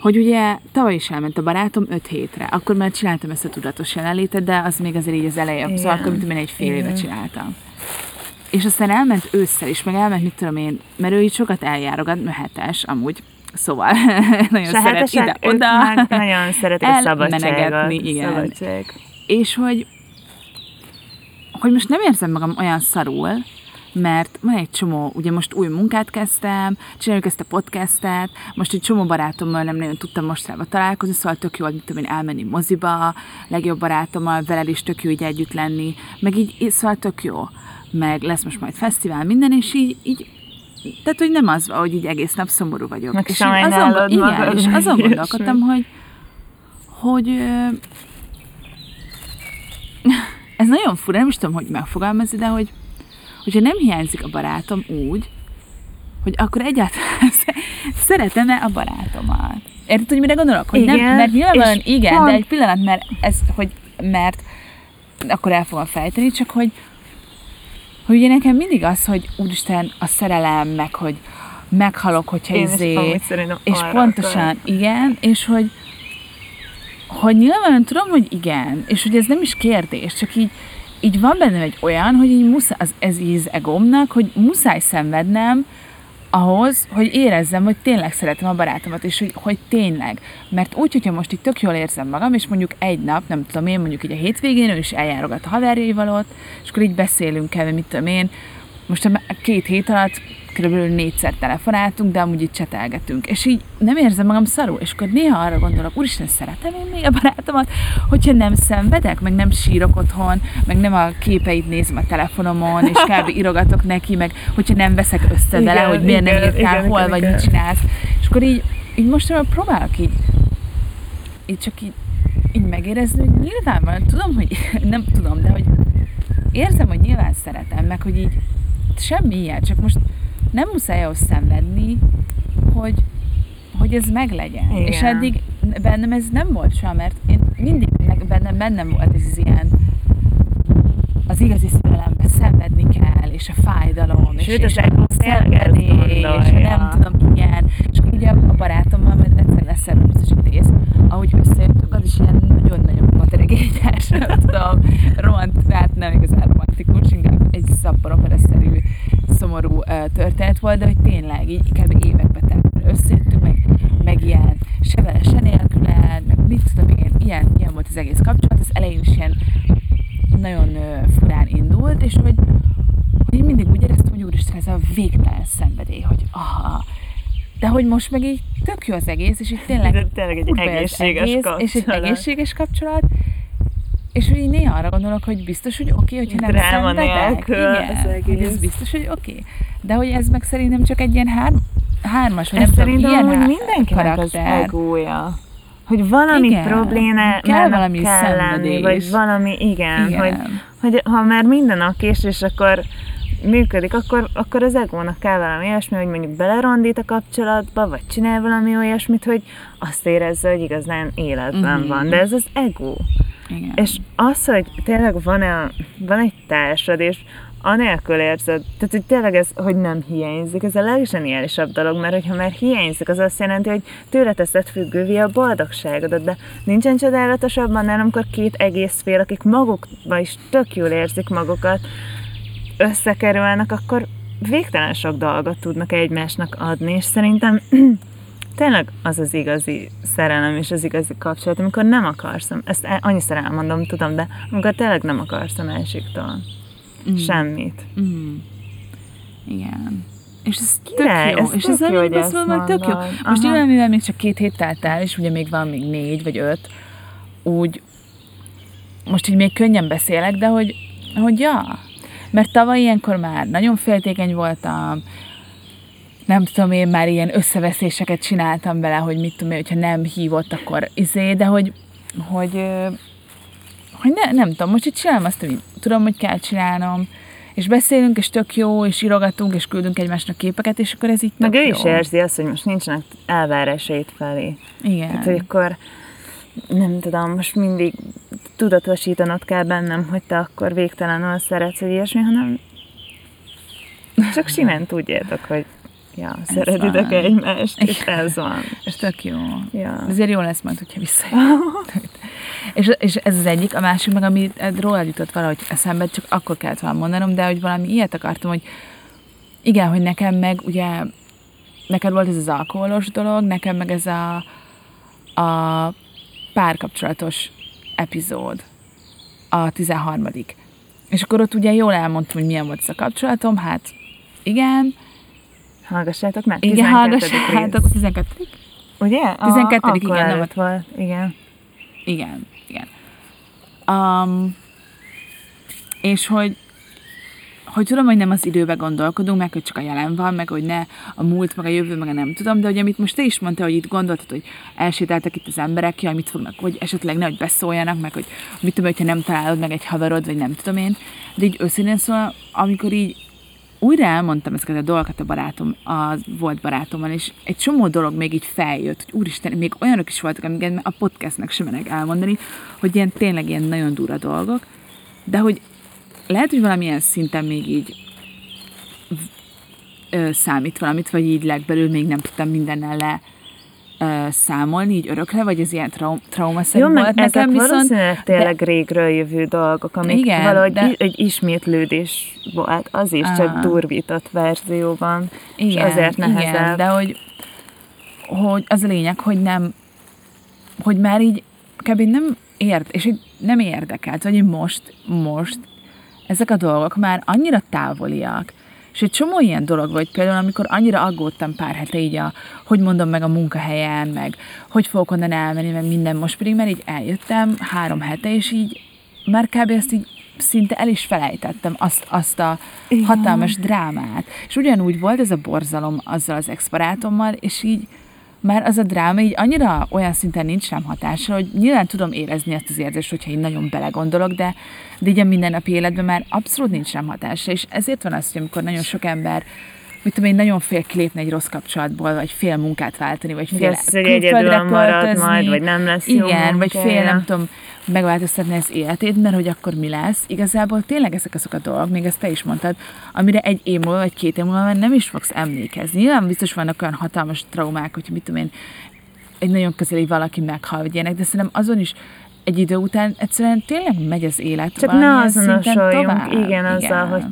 hogy ugye tavaly is elment a barátom 5 hétre, akkor már csináltam ezt a tudatos jelenlétet, de az még azért így az eleje, Igen. szóval akkor mint én egy fél Igen. csináltam. És aztán elment ősszel is, meg elment, mit tudom én, mert ő így sokat eljárogat, hetes amúgy, szóval [laughs] nagyon a szeret hetesek, ide, ők oda. meg nagyon szeretik a [laughs] szabadságot. igen. Szabadság. És hogy, hogy most nem érzem magam olyan szarul, mert van egy csomó, ugye most új munkát kezdtem, csináljuk ezt a podcastet, most egy csomó barátommal nem nagyon tudtam mostanában találkozni, szóval tök jó, mit tudom én, elmenni moziba, legjobb barátommal, veled is tök jó így együtt lenni, meg így, szóval tök jó. Meg lesz most majd fesztivál, minden, és így, így tehát, hogy nem az, hogy így egész nap szomorú vagyok. Meg és sajnálod igen, és azon gondolkodtam, hogy, hogy ez nagyon fura, nem is tudom, hogy megfogalmazni, de hogy hogyha nem hiányzik a barátom úgy, hogy akkor egyáltalán [laughs] szeretem-e a barátomat. Érted, hogy mire gondolok? Hogy nem, Igen, mert nyilvánvalóan és igen, pont- de egy pillanat, mert ez, hogy, mert akkor el fogom fejteni, csak hogy hogy ugye nekem mindig az, hogy úristen, a szerelem, meg hogy meghalok, hogyha Én is izé, amúgy szerintem és pontosan, akarok. igen, és hogy hogy nyilván tudom, hogy igen, és hogy ez nem is kérdés, csak így, így van bennem egy olyan, hogy így muszáj, az, ez így az egomnak, hogy muszáj szenvednem ahhoz, hogy érezzem, hogy tényleg szeretem a barátomat, és hogy, hogy tényleg. Mert úgy, hogyha most itt tök jól érzem magam, és mondjuk egy nap, nem tudom én, mondjuk így a hétvégén, ő is eljárogat a haverjaival ott, és akkor így beszélünk el, mit tudom én, most a két hét alatt körülbelül négyszer telefonáltunk, de amúgy itt csetelgetünk. És így nem érzem magam szarul, és akkor néha arra gondolok, úristen, szeretem én még a barátomat, hogyha nem szenvedek, meg nem sírok otthon, meg nem a képeit nézem a telefonomon, és kb. [laughs] írogatok neki, meg hogyha nem veszek össze vele, Igen, hogy miért nem igen, írtál, igen, hol igen, vagy, igen. mit csinálsz. És akkor így, így mostanában próbálok így, így csak így, így megérezni, hogy nyilvánvalóan tudom, hogy [laughs] nem tudom, de hogy érzem, hogy nyilván szeretem, meg hogy így semmi ilyen, csak most nem muszáj ahhoz szenvedni, hogy, hogy ez meglegyen. Igen. És eddig bennem ez nem volt soha, mert én mindig ne- bennem, bennem volt ez az ilyen az igazi szerelemben szenvedni kell, és a fájdalom, és, Sőt, az és a szenvedés, és nem tudom, igen. És akkor ugye a barátommal, mert egyszer lesz egy rész, ahogy összejöttünk, az is ilyen nagyon-nagyon paterigényes, nem tudom, romant, hát nem igazán romantikus, inkább egy szapparopera-szerű, szomorú uh, történet volt, de hogy tényleg így kb. évekbe telt. Összejöttünk, meg, meg ilyen se vele, se nélküle, meg mit tudom én, ilyen, ilyen volt az egész kapcsolat, az elején is ilyen nagyon furán indult, és hogy, hogy én mindig úgy éreztem, hogy úristen, ez a végtelen szenvedély, hogy aha, de hogy most meg így tök jó az egész, és így tényleg De tényleg egy az egészséges egész, kapcsolat. És egy egészséges kapcsolat, és hogy így néha arra gondolok, hogy biztos, hogy oké, okay, hogyha nem Dráma szenvedek. Igen, az hogy ez biztos, hogy oké. Okay. De hogy ez meg szerintem csak egy ilyen hár, hármas, vagy Ez nem tudom, szerintem ilyen mindenkinek az karakter. egója. Hogy valami Igen. problémának Kell valami kell lenni, vagy valami, igen, Igen. Hogy, hogy ha már minden oké, és akkor működik, akkor, akkor az egónak kell valami olyasmi, hogy mondjuk belerondít a kapcsolatba, vagy csinál valami olyasmit, hogy azt érezze, hogy igazán életben Mhm. van. De ez az ego. Igen. És az, hogy tényleg van-e, van egy társad, és anélkül érzed, tehát hogy tényleg ez, hogy nem hiányzik, ez a legzseniálisabb dolog, mert hogyha már hiányzik, az azt jelenti, hogy tőle teszed függővé a boldogságodat, de nincsen csodálatosabb annál, amikor két egész fél, akik magukban is tök jól érzik magukat, összekerülnek, akkor végtelen sok dolgot tudnak egymásnak adni, és szerintem [clears throat] tényleg az az igazi szerelem és az igazi kapcsolat, amikor nem akarsz, ezt annyiszor elmondom, tudom, de amikor tényleg nem akarsz a másiktól Mm. semmit. Mm. Igen. És ez Király, tök jó. ez és tök ez jó, hogy ezt van, tök jó. Most Aha. nyilván, mivel még csak két hét telt el, és ugye még van még négy vagy öt, úgy most így még könnyen beszélek, de hogy, hogy ja, mert tavaly ilyenkor már nagyon féltékeny voltam, nem tudom, én már ilyen összeveszéseket csináltam vele, hogy mit tudom én, hogyha nem hívott, akkor izé, de hogy, hogy, hogy ne, nem tudom, most itt csinálom azt, amit tudom, hogy kell csinálnom, és beszélünk, és tök jó, és írogatunk, és küldünk egymásnak képeket, és akkor ez így Meg ő jó. is érzi azt, hogy most nincsenek elvárásait felé. Igen. Hát, hogy akkor nem tudom, most mindig tudatosítanod kell bennem, hogy te akkor végtelenül szeretsz, hogy ilyesmi, hanem csak simán tudjátok, hogy ja, szeretitek van. egymást, és ez van. És tök jó. Ja. Azért jó lesz majd, hogyha visszajön. [laughs] és, és ez az egyik, a másik meg, ami rólad jutott valahogy eszembe, csak akkor kellett volna mondanom, de hogy valami ilyet akartam, hogy igen, hogy nekem meg ugye, neked volt ez az alkoholos dolog, nekem meg ez a, a párkapcsolatos epizód, a 13. És akkor ott ugye jól elmondtam, hogy milyen volt ez a kapcsolatom, hát igen, Hallgassátok meg, igen, 12. hallgassátok, rész. 12. Ugye? 12., akkor igen, nem előtt volt. Igen. Igen, igen. Um, és hogy, hogy tudom, hogy nem az időbe gondolkodunk, meg hogy csak a jelen van, meg hogy ne a múlt, meg a jövő, meg a nem tudom, de hogy amit most te is mondtál, hogy itt gondoltad, hogy elsétáltak itt az emberek, jaj, mit fognak, hogy esetleg nehogy beszóljanak, meg hogy mit tudom, hogyha nem találod meg egy haverod, vagy nem tudom én, de így őszintén szóval, amikor így újra elmondtam ezeket a dolgokat a barátom, a volt barátommal, és egy csomó dolog még így feljött, hogy úristen, még olyanok is voltak, amiket a podcastnek sem menek elmondani, hogy ilyen tényleg ilyen nagyon durva dolgok, de hogy lehet, hogy valamilyen szinten még így ö, számít valamit, vagy így legbelül még nem tudtam mindennel le ö, számolni, így örökre, vagy ez ilyen trau- traumaszerű Jó, volt ezek nekem, viszont valószínűleg tényleg régről jövő dolgok, amik Igen, valahogy de- egy ismétlődés volt, az is Ah. csak durvított verzióban, és Igen, azért nehezebb. Igen, de hogy, hogy az a lényeg, hogy nem, hogy már így kb. nem ért, és hogy nem érdekelt, vagy hogy most, most ezek a dolgok már annyira távoliak, és egy csomó ilyen dolog vagy, például amikor annyira aggódtam pár hete így a, hogy mondom meg a munkahelyen, meg hogy fogok onnan elmenni, meg minden, most pedig már így eljöttem három hete, és így már kb. ezt így szinte el is felejtettem azt, azt a Igen. hatalmas drámát. És ugyanúgy volt ez a borzalom azzal az ex-barátommal, és így már az a dráma így annyira olyan szinten nincs rám hatása, hogy nyilván tudom érezni ezt az érzést, hogyha én nagyon belegondolok, de, de így a mindennapi életben már abszolút nincs rám hatása, és ezért van az, hogy amikor nagyon sok ember mit tudom én, nagyon fél kilépni egy rossz kapcsolatból, vagy fél munkát váltani, vagy fél hogy egyedül marad majd, vagy nem lesz jó Igen, vagy fél, munkája. nem tudom, megváltoztatni az életét, mert hogy akkor mi lesz. Igazából tényleg ezek azok a dolgok, még ezt te is mondtad, amire egy év múlva, vagy két év múlva már nem is fogsz emlékezni. Nyilván biztos vannak olyan hatalmas traumák, hogy mit tudom én, egy nagyon közeli valaki meghal, vagy ilyenek, de szerintem azon is egy idő után egyszerűen tényleg megy az élet. Csak ne azonosuljunk, igen, azzal, hogy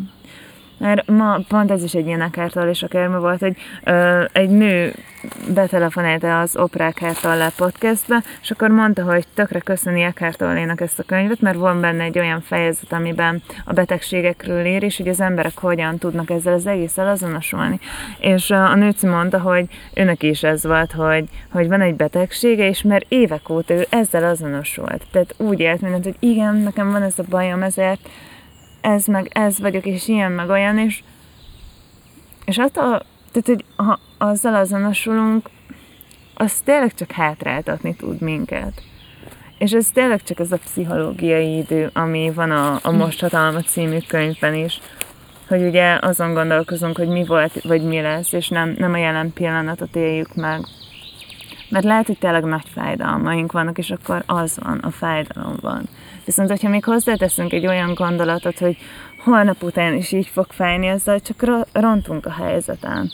Mert ma pont ez is egy ilyen akártól és akárma volt, hogy ö, egy nő betelefonálta az Oprák Hártallá podcastbe, és akkor mondta, hogy tökre köszöni Ekártollénak ezt a könyvet, mert van benne egy olyan fejezet, amiben a betegségekről ír, és hogy az emberek hogyan tudnak ezzel az egésszel azonosulni. És a nőci mondta, hogy őnek is ez volt, hogy, hogy van egy betegsége, és mert évek óta ő ezzel azonosult. Tehát úgy élt mindent, hogy igen, nekem van ez a bajom, ezért ez meg ez vagyok, és ilyen meg olyan, és, és attól, tehát, hogy ha azzal azonosulunk, az tényleg csak hátráltatni tud minket. És ez tényleg csak az a pszichológiai idő, ami van a, a Most Hatalma című könyvben is, hogy ugye azon gondolkozunk, hogy mi volt, vagy mi lesz, és nem, nem a jelen pillanatot éljük meg. Mert lehet, hogy tényleg nagy fájdalmaink vannak, és akkor az van, a fájdalom van. Viszont, hogyha még hozzáteszünk egy olyan gondolatot, hogy holnap után is így fog fájni, ezzel csak ro- rontunk a helyzeten.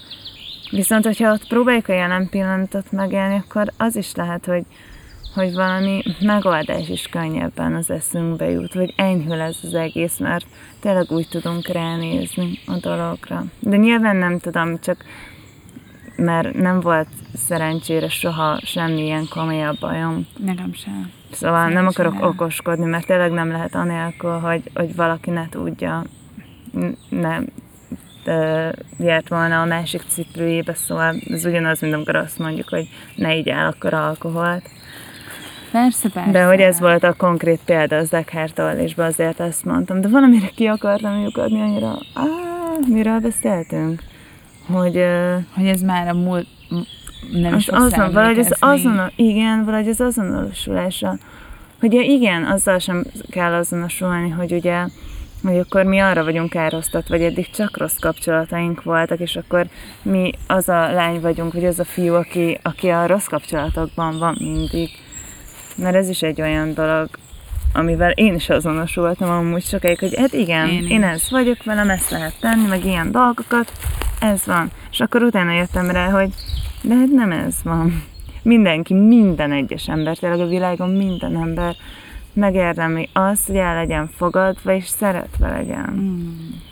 Viszont, hogyha ott próbáljuk a jelen pillanatot megélni, akkor az is lehet, hogy, hogy valami megoldás is könnyebben az eszünkbe jut, vagy enyhül ez az egész, mert tényleg úgy tudunk ránézni a dologra. De nyilván nem tudom, csak mert nem volt szerencsére soha semmilyen komolyabb bajom. Nekem sem. Szóval nem akarok Szerencsére. okoskodni, mert tényleg nem lehet anélkül, hogy, hogy valaki ne tudja, nem járt volna a másik cipőjébe, szóval ez ugyanaz, mint amikor azt mondjuk, hogy ne így el akkor alkoholt. Persze, persze. De hogy ez volt a konkrét példa az Eckhart és azért ezt mondtam. De valamire ki akartam lyukadni annyira, á, miről beszéltünk? Hogy, Hogy ez már a múlt, nem is az fogsz azon, valahogy az azon, igen, valahogy az azonosulása. Hogy igen, azzal sem kell azonosulni, hogy ugye, hogy akkor mi arra vagyunk károsztat, vagy eddig csak rossz kapcsolataink voltak, és akkor mi az a lány vagyunk, vagy az a fiú, aki, aki a rossz kapcsolatokban van mindig. Mert ez is egy olyan dolog, amivel én is azonosultam amúgy sokáig, hogy hát igen, Én is. én ez vagyok velem, ezt lehet tenni, meg ilyen dolgokat, ez van. És akkor utána jöttem rá, hogy de hát nem ez van. Mindenki, minden egyes ember, tényleg a világon minden ember megérdemli azt, hogy el legyen fogadva és szeretve legyen. Mm.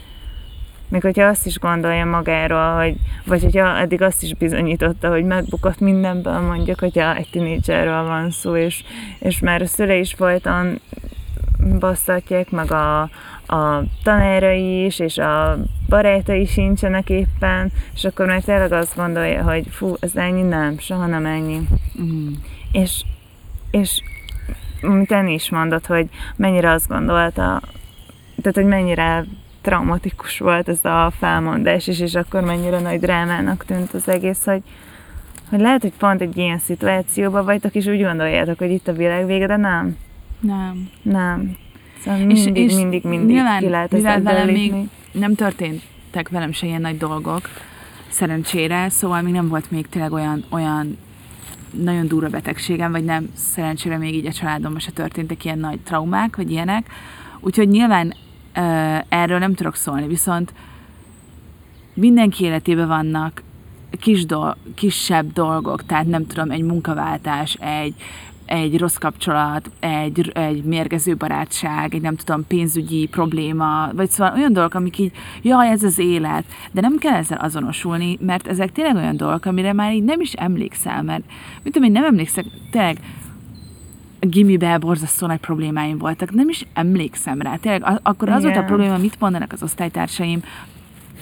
Még hogyha azt is gondolja magáról, hogy, vagy hogyha eddig azt is bizonyította, hogy megbukott mindenből, mondjuk, hogyha egy tinédzserről van szó, és, és már a szülei is folyton basszatják, meg a, a tanárai is, és a barátai sincsenek éppen, és akkor már tényleg azt gondolja, hogy fú, ez ennyi, nem, soha nem ennyi. Mm. És, és amit Eni is mondott, hogy mennyire azt gondolta, tehát, hogy mennyire traumatikus volt ez a felmondás is, és akkor mennyire nagy drámának tűnt az egész, hogy, hogy lehet, hogy pont egy ilyen szituációban vagytok, és úgy gondoljátok, hogy itt a világ vége, de nem. Nem. Nem. Szóval És- mindig, és mindig, mindig nyilván, ki lehet mivel velem még nem történtek velem se ilyen nagy dolgok, szerencsére, szóval még nem volt még tényleg olyan, olyan nagyon durva betegségem, vagy nem, szerencsére még így a családomban se történtek ilyen nagy traumák, vagy ilyenek. Úgyhogy nyilván uh, erről nem tudok szólni, viszont mindenki életében vannak kis dol- kisebb dolgok, tehát nem tudom, egy munkaváltás, egy, egy rossz kapcsolat, egy, egy mérgező barátság, egy nem tudom, pénzügyi probléma, vagy szóval olyan dolgok, amik így, jaj, ez az élet, de nem kell ezzel azonosulni, mert ezek tényleg olyan dolgok, amire már így nem is emlékszel, mert mit tudom én, nem emlékszek, tényleg gimibe borzasztó nagy problémáim voltak, nem is emlékszem rá. Tényleg, akkor az volt a probléma, mit mondanak az osztálytársaim,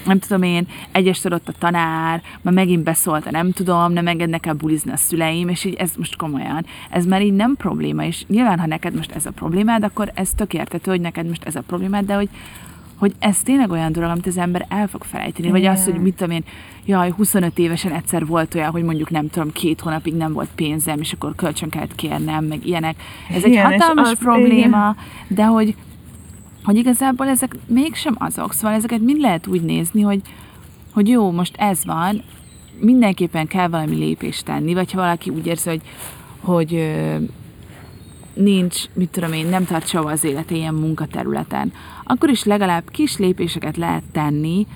nem tudom én, egyestől ott a tanár, ma megint beszólt nem tudom, nem engednek el bulizni a szüleim, és így ez most komolyan, ez már így nem probléma, és nyilván, ha neked most ez a problémád, akkor ez tök értető, hogy neked most ez a problémád, de hogy, hogy ez tényleg olyan dolog, amit az ember el fog felejteni, vagy az, Igen. hogy mit tudom én, jaj, 25 évesen egyszer volt olyan, hogy mondjuk nem tudom, két hónapig nem volt pénzem, és akkor kölcsön kellett kérnem, meg ilyenek. Ez egy Igen, és hatalmas az- probléma, de hogy hogy igazából ezek mégsem azok, szóval ezeket mind lehet úgy nézni, hogy, hogy jó, most ez van, mindenképpen kell valami lépést tenni, vagy ha valaki úgy érzi, hogy, hogy nincs, mit tudom én, nem tart soha az élete ilyen munkaterületen, akkor is legalább kis lépéseket lehet tenni,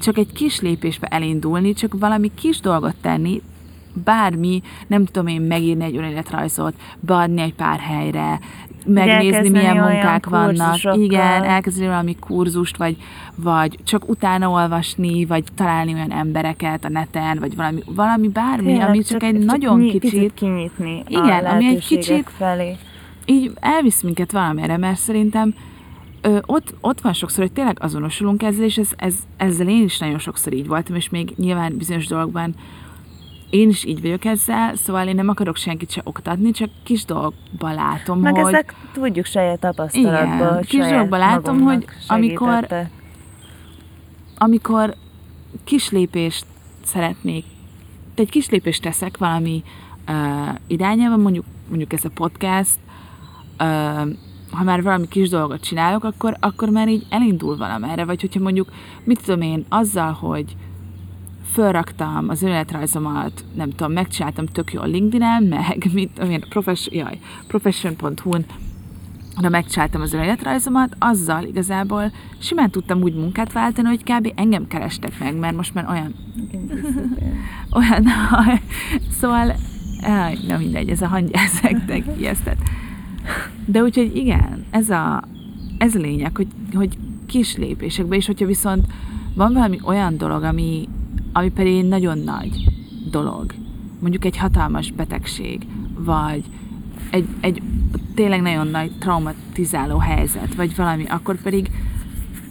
csak egy kis lépésbe elindulni, csak valami kis dolgot tenni, bármi, nem tudom én, megírni egy önéletrajzot, beadni egy pár helyre, megnézni, milyen munkák vannak. Igen, elkezdeni valami kurzust, vagy, vagy csak utána olvasni, vagy találni olyan embereket a neten, vagy valami, valami bármi, Tényleg, ami csak, egy nagyon nyi- kicsit, kinyitni Igen, ami egy kicsit- felé. így elvisz minket valamire, mert szerintem ö, ott, ott van sokszor, hogy tényleg azonosulunk ezzel, és ez, ez, ezzel én is nagyon sokszor így voltam, és még nyilván bizonyos dolgokban én is így vagyok ezzel, szóval én nem akarok senkit se oktatni, csak kis dolgokban látom, Meg hogy... ezek tudjuk saját tapasztalatból, Igen, kis dolgokban látom, hogy amikor- amikor kis lépést szeretnék, egy kis lépést teszek valami uh, irányában, mondjuk, mondjuk ez a podcast, uh, ha már valami kis dolgot csinálok, akkor, akkor már így elindul valamerre, vagy hogyha mondjuk, mit tudom én, azzal, hogy fölraktam az önéletrajzomat, nem tudom, megcsináltam tök jól LinkedIn-en, meg [laughs] mit én, profession, jaj, profession.hu-n ha megcsináltam az önéletrajzomat, azzal igazából simán tudtam úgy munkát váltani, hogy kb. engem kerestek meg, mert most már olyan, [laughs] olyan, [laughs] szóval, áj, na mindegy, ez a hangyászeknek ijesztett. De úgyhogy igen, ez a, ez a lényeg, hogy, hogy kis lépésekbe, és hogyha viszont van valami olyan dolog, ami, ami pedig egy nagyon nagy dolog, mondjuk egy hatalmas betegség, vagy egy, egy tényleg nagyon nagy traumatizáló helyzet, vagy valami, akkor pedig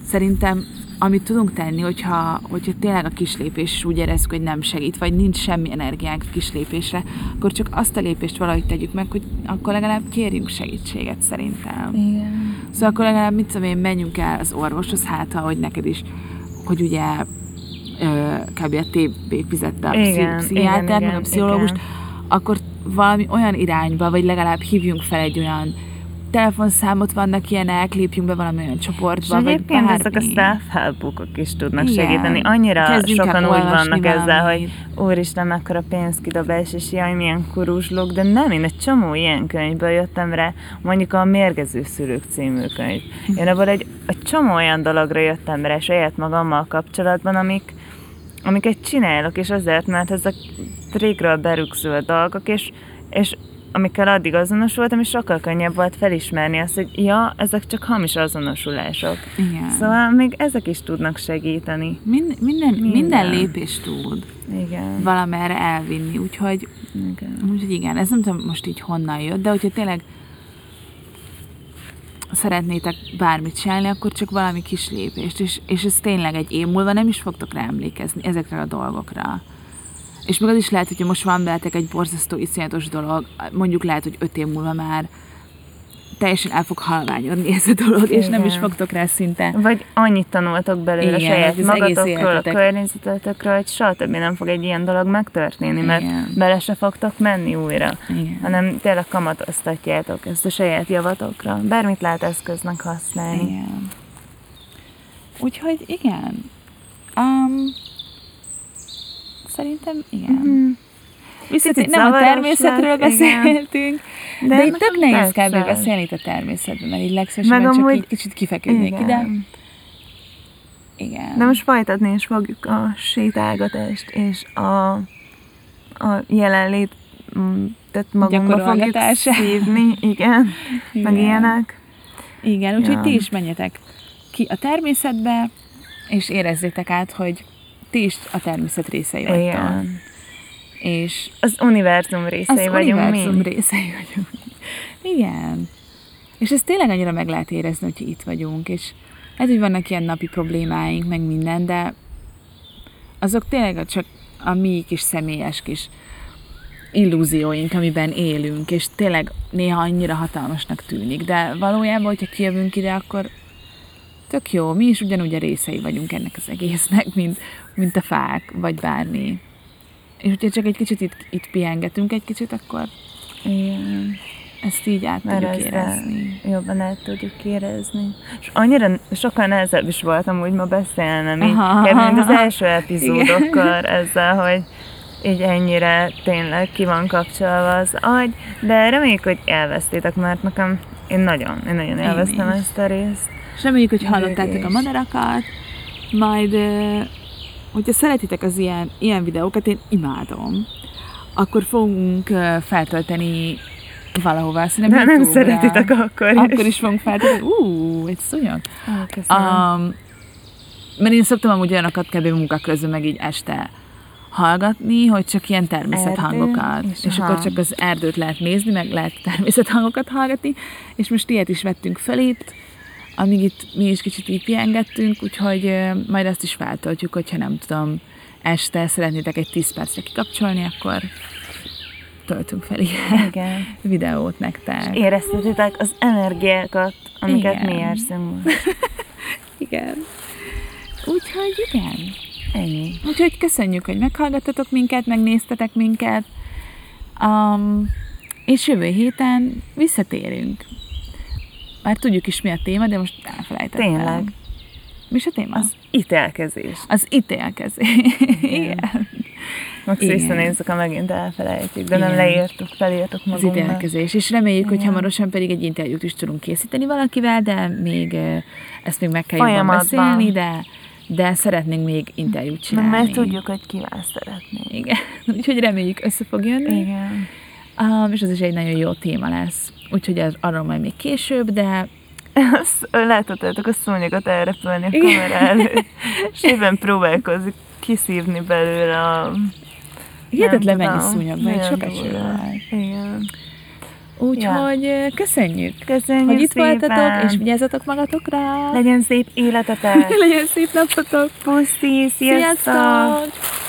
szerintem amit tudunk tenni, hogyha, hogyha tényleg a kislépés is úgy érezzük, hogy nem segít, vagy nincs semmi energiánk a kislépésre, akkor csak azt a lépést valahogy tegyük meg, hogy akkor legalább kérjünk segítséget szerintem. Igen. Szóval akkor legalább, mit tudom én, menjünk el az orvoshoz, hát ha, hogy neked is, hogy ugye kb. a TB fizette a Igen, pszichiátert, igen, meg a pszichológust, igen. akkor valami olyan irányba, vagy legalább hívjunk fel egy olyan telefonszámot vannak ilyenek, lépjünk be valami olyan És csoportba, vagy egyébként bármi. ezek a self-helpok is tudnak Igen. segíteni. Annyira Kezdjünk sokan úgy vannak ezzel, valamit. hogy úristen, mekkora pénzkidobás, és jaj, milyen kuruzslók, de nem, én egy csomó ilyen könyvből jöttem rá, mondjuk a Mérgező szülők című könyv. Én abból egy, egy csomó olyan dologra jöttem rá saját magammal kapcsolatban, amik, amiket csinálok, és azért, mert ezek trégről berüksző dolgok, és, és amikkel addig azonosultam, és sokkal könnyebb volt felismerni azt, hogy ja, ezek csak hamis azonosulások. Igen. Szóval még ezek is tudnak segíteni. Mind, minden, minden. Minden. minden lépés tud Igen. valamerre elvinni, úgyhogy, Igen. úgyhogy igen, ez nem tudom most így honnan jött, de hogyha tényleg szeretnétek bármit csinálni, akkor csak valami kis lépést, és, és ez tényleg egy év múlva nem is fogtok rá emlékezni ezekre a dolgokra. És még az is lehet, hogyha most van veletek egy borzasztó, iszonyatos dolog, mondjuk lehet, hogy öt év múlva már teljesen el fog halványodni ez a dolog, és nem is Igen. fogtok rá szinte. Vagy annyit tanultok belőle Igen, saját az egész magatokról, a környezetetekről, hogy soha többé nem fog egy ilyen dolog megtörténni, mert Igen. bele se fogtok menni újra. Igen. hanem tényleg kamatoztatjátok ezt a saját javatokra. Bármit lehet eszköznek használni. Igen. Úgyhogy igen. Um, szerintem igen. Mhm. Viszont Picit nem a természetről lett, igen. beszéltünk, de, De itt tök nehéz kb. beszélni itt a természetben, mert így legszívesebben Meg csak amúgy- így kicsit kifeküdnék ide. Igen. Igen. De most folytatni is fogjuk a sétálgatást és a, a jelenlét, mm, tehát magunkba fogjuk szívni, igen, meg Igen. ilyenek. Igen, úgyhogy Ja. ti is menjetek ki a természetbe, és érezzétek át, hogy ti is a természet részei vagytok. Igen. És Az univerzum az részei vagyunk univerzum mi. részei vagyunk. Igen. És ez tényleg annyira meg lehet érezni, hogy itt vagyunk, és lehet, hogy vannak ilyen napi problémáink, meg minden, de azok tényleg csak a mi kis személyes kis illúzióink, amiben élünk, és tényleg néha annyira hatalmasnak tűnik, de valójában, hogyha kijövünk ide, akkor tök jó, mi is ugyanúgy a részei vagyunk ennek az egésznek, mint, mint a fák, vagy bármi. És hogyha csak egy kicsit itt, itt pihengetünk egy kicsit, akkor Igen. ezt így át Mert tudjuk érezni. jobban el tudjuk érezni. És annyira sokkal nehezebb is voltam úgy ma beszélnem, így, Aha. mint az első epizódokkal ezzel, hogy így ennyire tényleg ki van kapcsolva az agy, de reméljük, hogy elvesztétek, mert nekem én nagyon, én nagyon élveztem ezt a részt. És reméljük, hogy hallottátok a madarakat, majd, hogyha szeretitek az ilyen, ilyen videókat, én imádom, akkor fogunk feltölteni valahova, szerintem De nem szeretitek akkor is. Akkor is fogunk feltölteni. Ú, egy szúnyog. Um, mert én szoktam amúgy olyanokat kb. munka közben, meg így este hallgatni, hogy csak ilyen természethangokat. Erdő, És, és akkor csak az erdőt lehet nézni, meg lehet természethangokat hallgatni, és most ilyet is vettünk fel itt, amíg itt mi is kicsit így pihengettünk, úgyhogy majd azt is feltöltjük, hogyha nem tudom, este szeretnétek egy 10 percre kikapcsolni, akkor töltünk fel ilyen Igen. videót nektek. Éreztetitek az energiákat, amiket Igen. mi érzünk most. [laughs] Igen. Úgyhogy igen. Ennyi. Úgyhogy köszönjük, hogy meghallgattatok minket, megnéztetek minket. Um, és jövő héten visszatérünk. Már tudjuk is, mi a téma, de most elfelejtettem. Tényleg. Mi is a téma? Az, Az ítélkezés. az ítélkezés. Igen. Max Igen. visszanézzük, ha megint elfelejtjük, de nem Igen. leírtuk, felírtuk Az magunknak. ítélkezés. És reméljük, hogy Igen. hamarosan pedig egy interjút is tudunk készíteni valakivel, de még ezt még meg kell jobban beszélni, de, de szeretnénk még interjút csinálni. mert tudjuk, hogy kivel szeretnénk. Igen. [laughs] Úgyhogy reméljük össze fog jönni. Igen. Um, és ez is egy nagyon jó téma lesz. Úgyhogy ez arról majd még később, de Azt láthatjátok a szúnyogot elrepülni a kamera előtt, és éppen próbálkozik kiszívni belőle a... hihetetlen mennyi szúnyog van, egy nagyon sok eső van. Igen. Úgyhogy ja. köszönjük, Köszönjük hogy itt szépen. voltatok, és vigyázzatok magatokra. Legyen szép életetek! [laughs] Legyen szép napotok! Puszi, sziasztok! Sziasztok!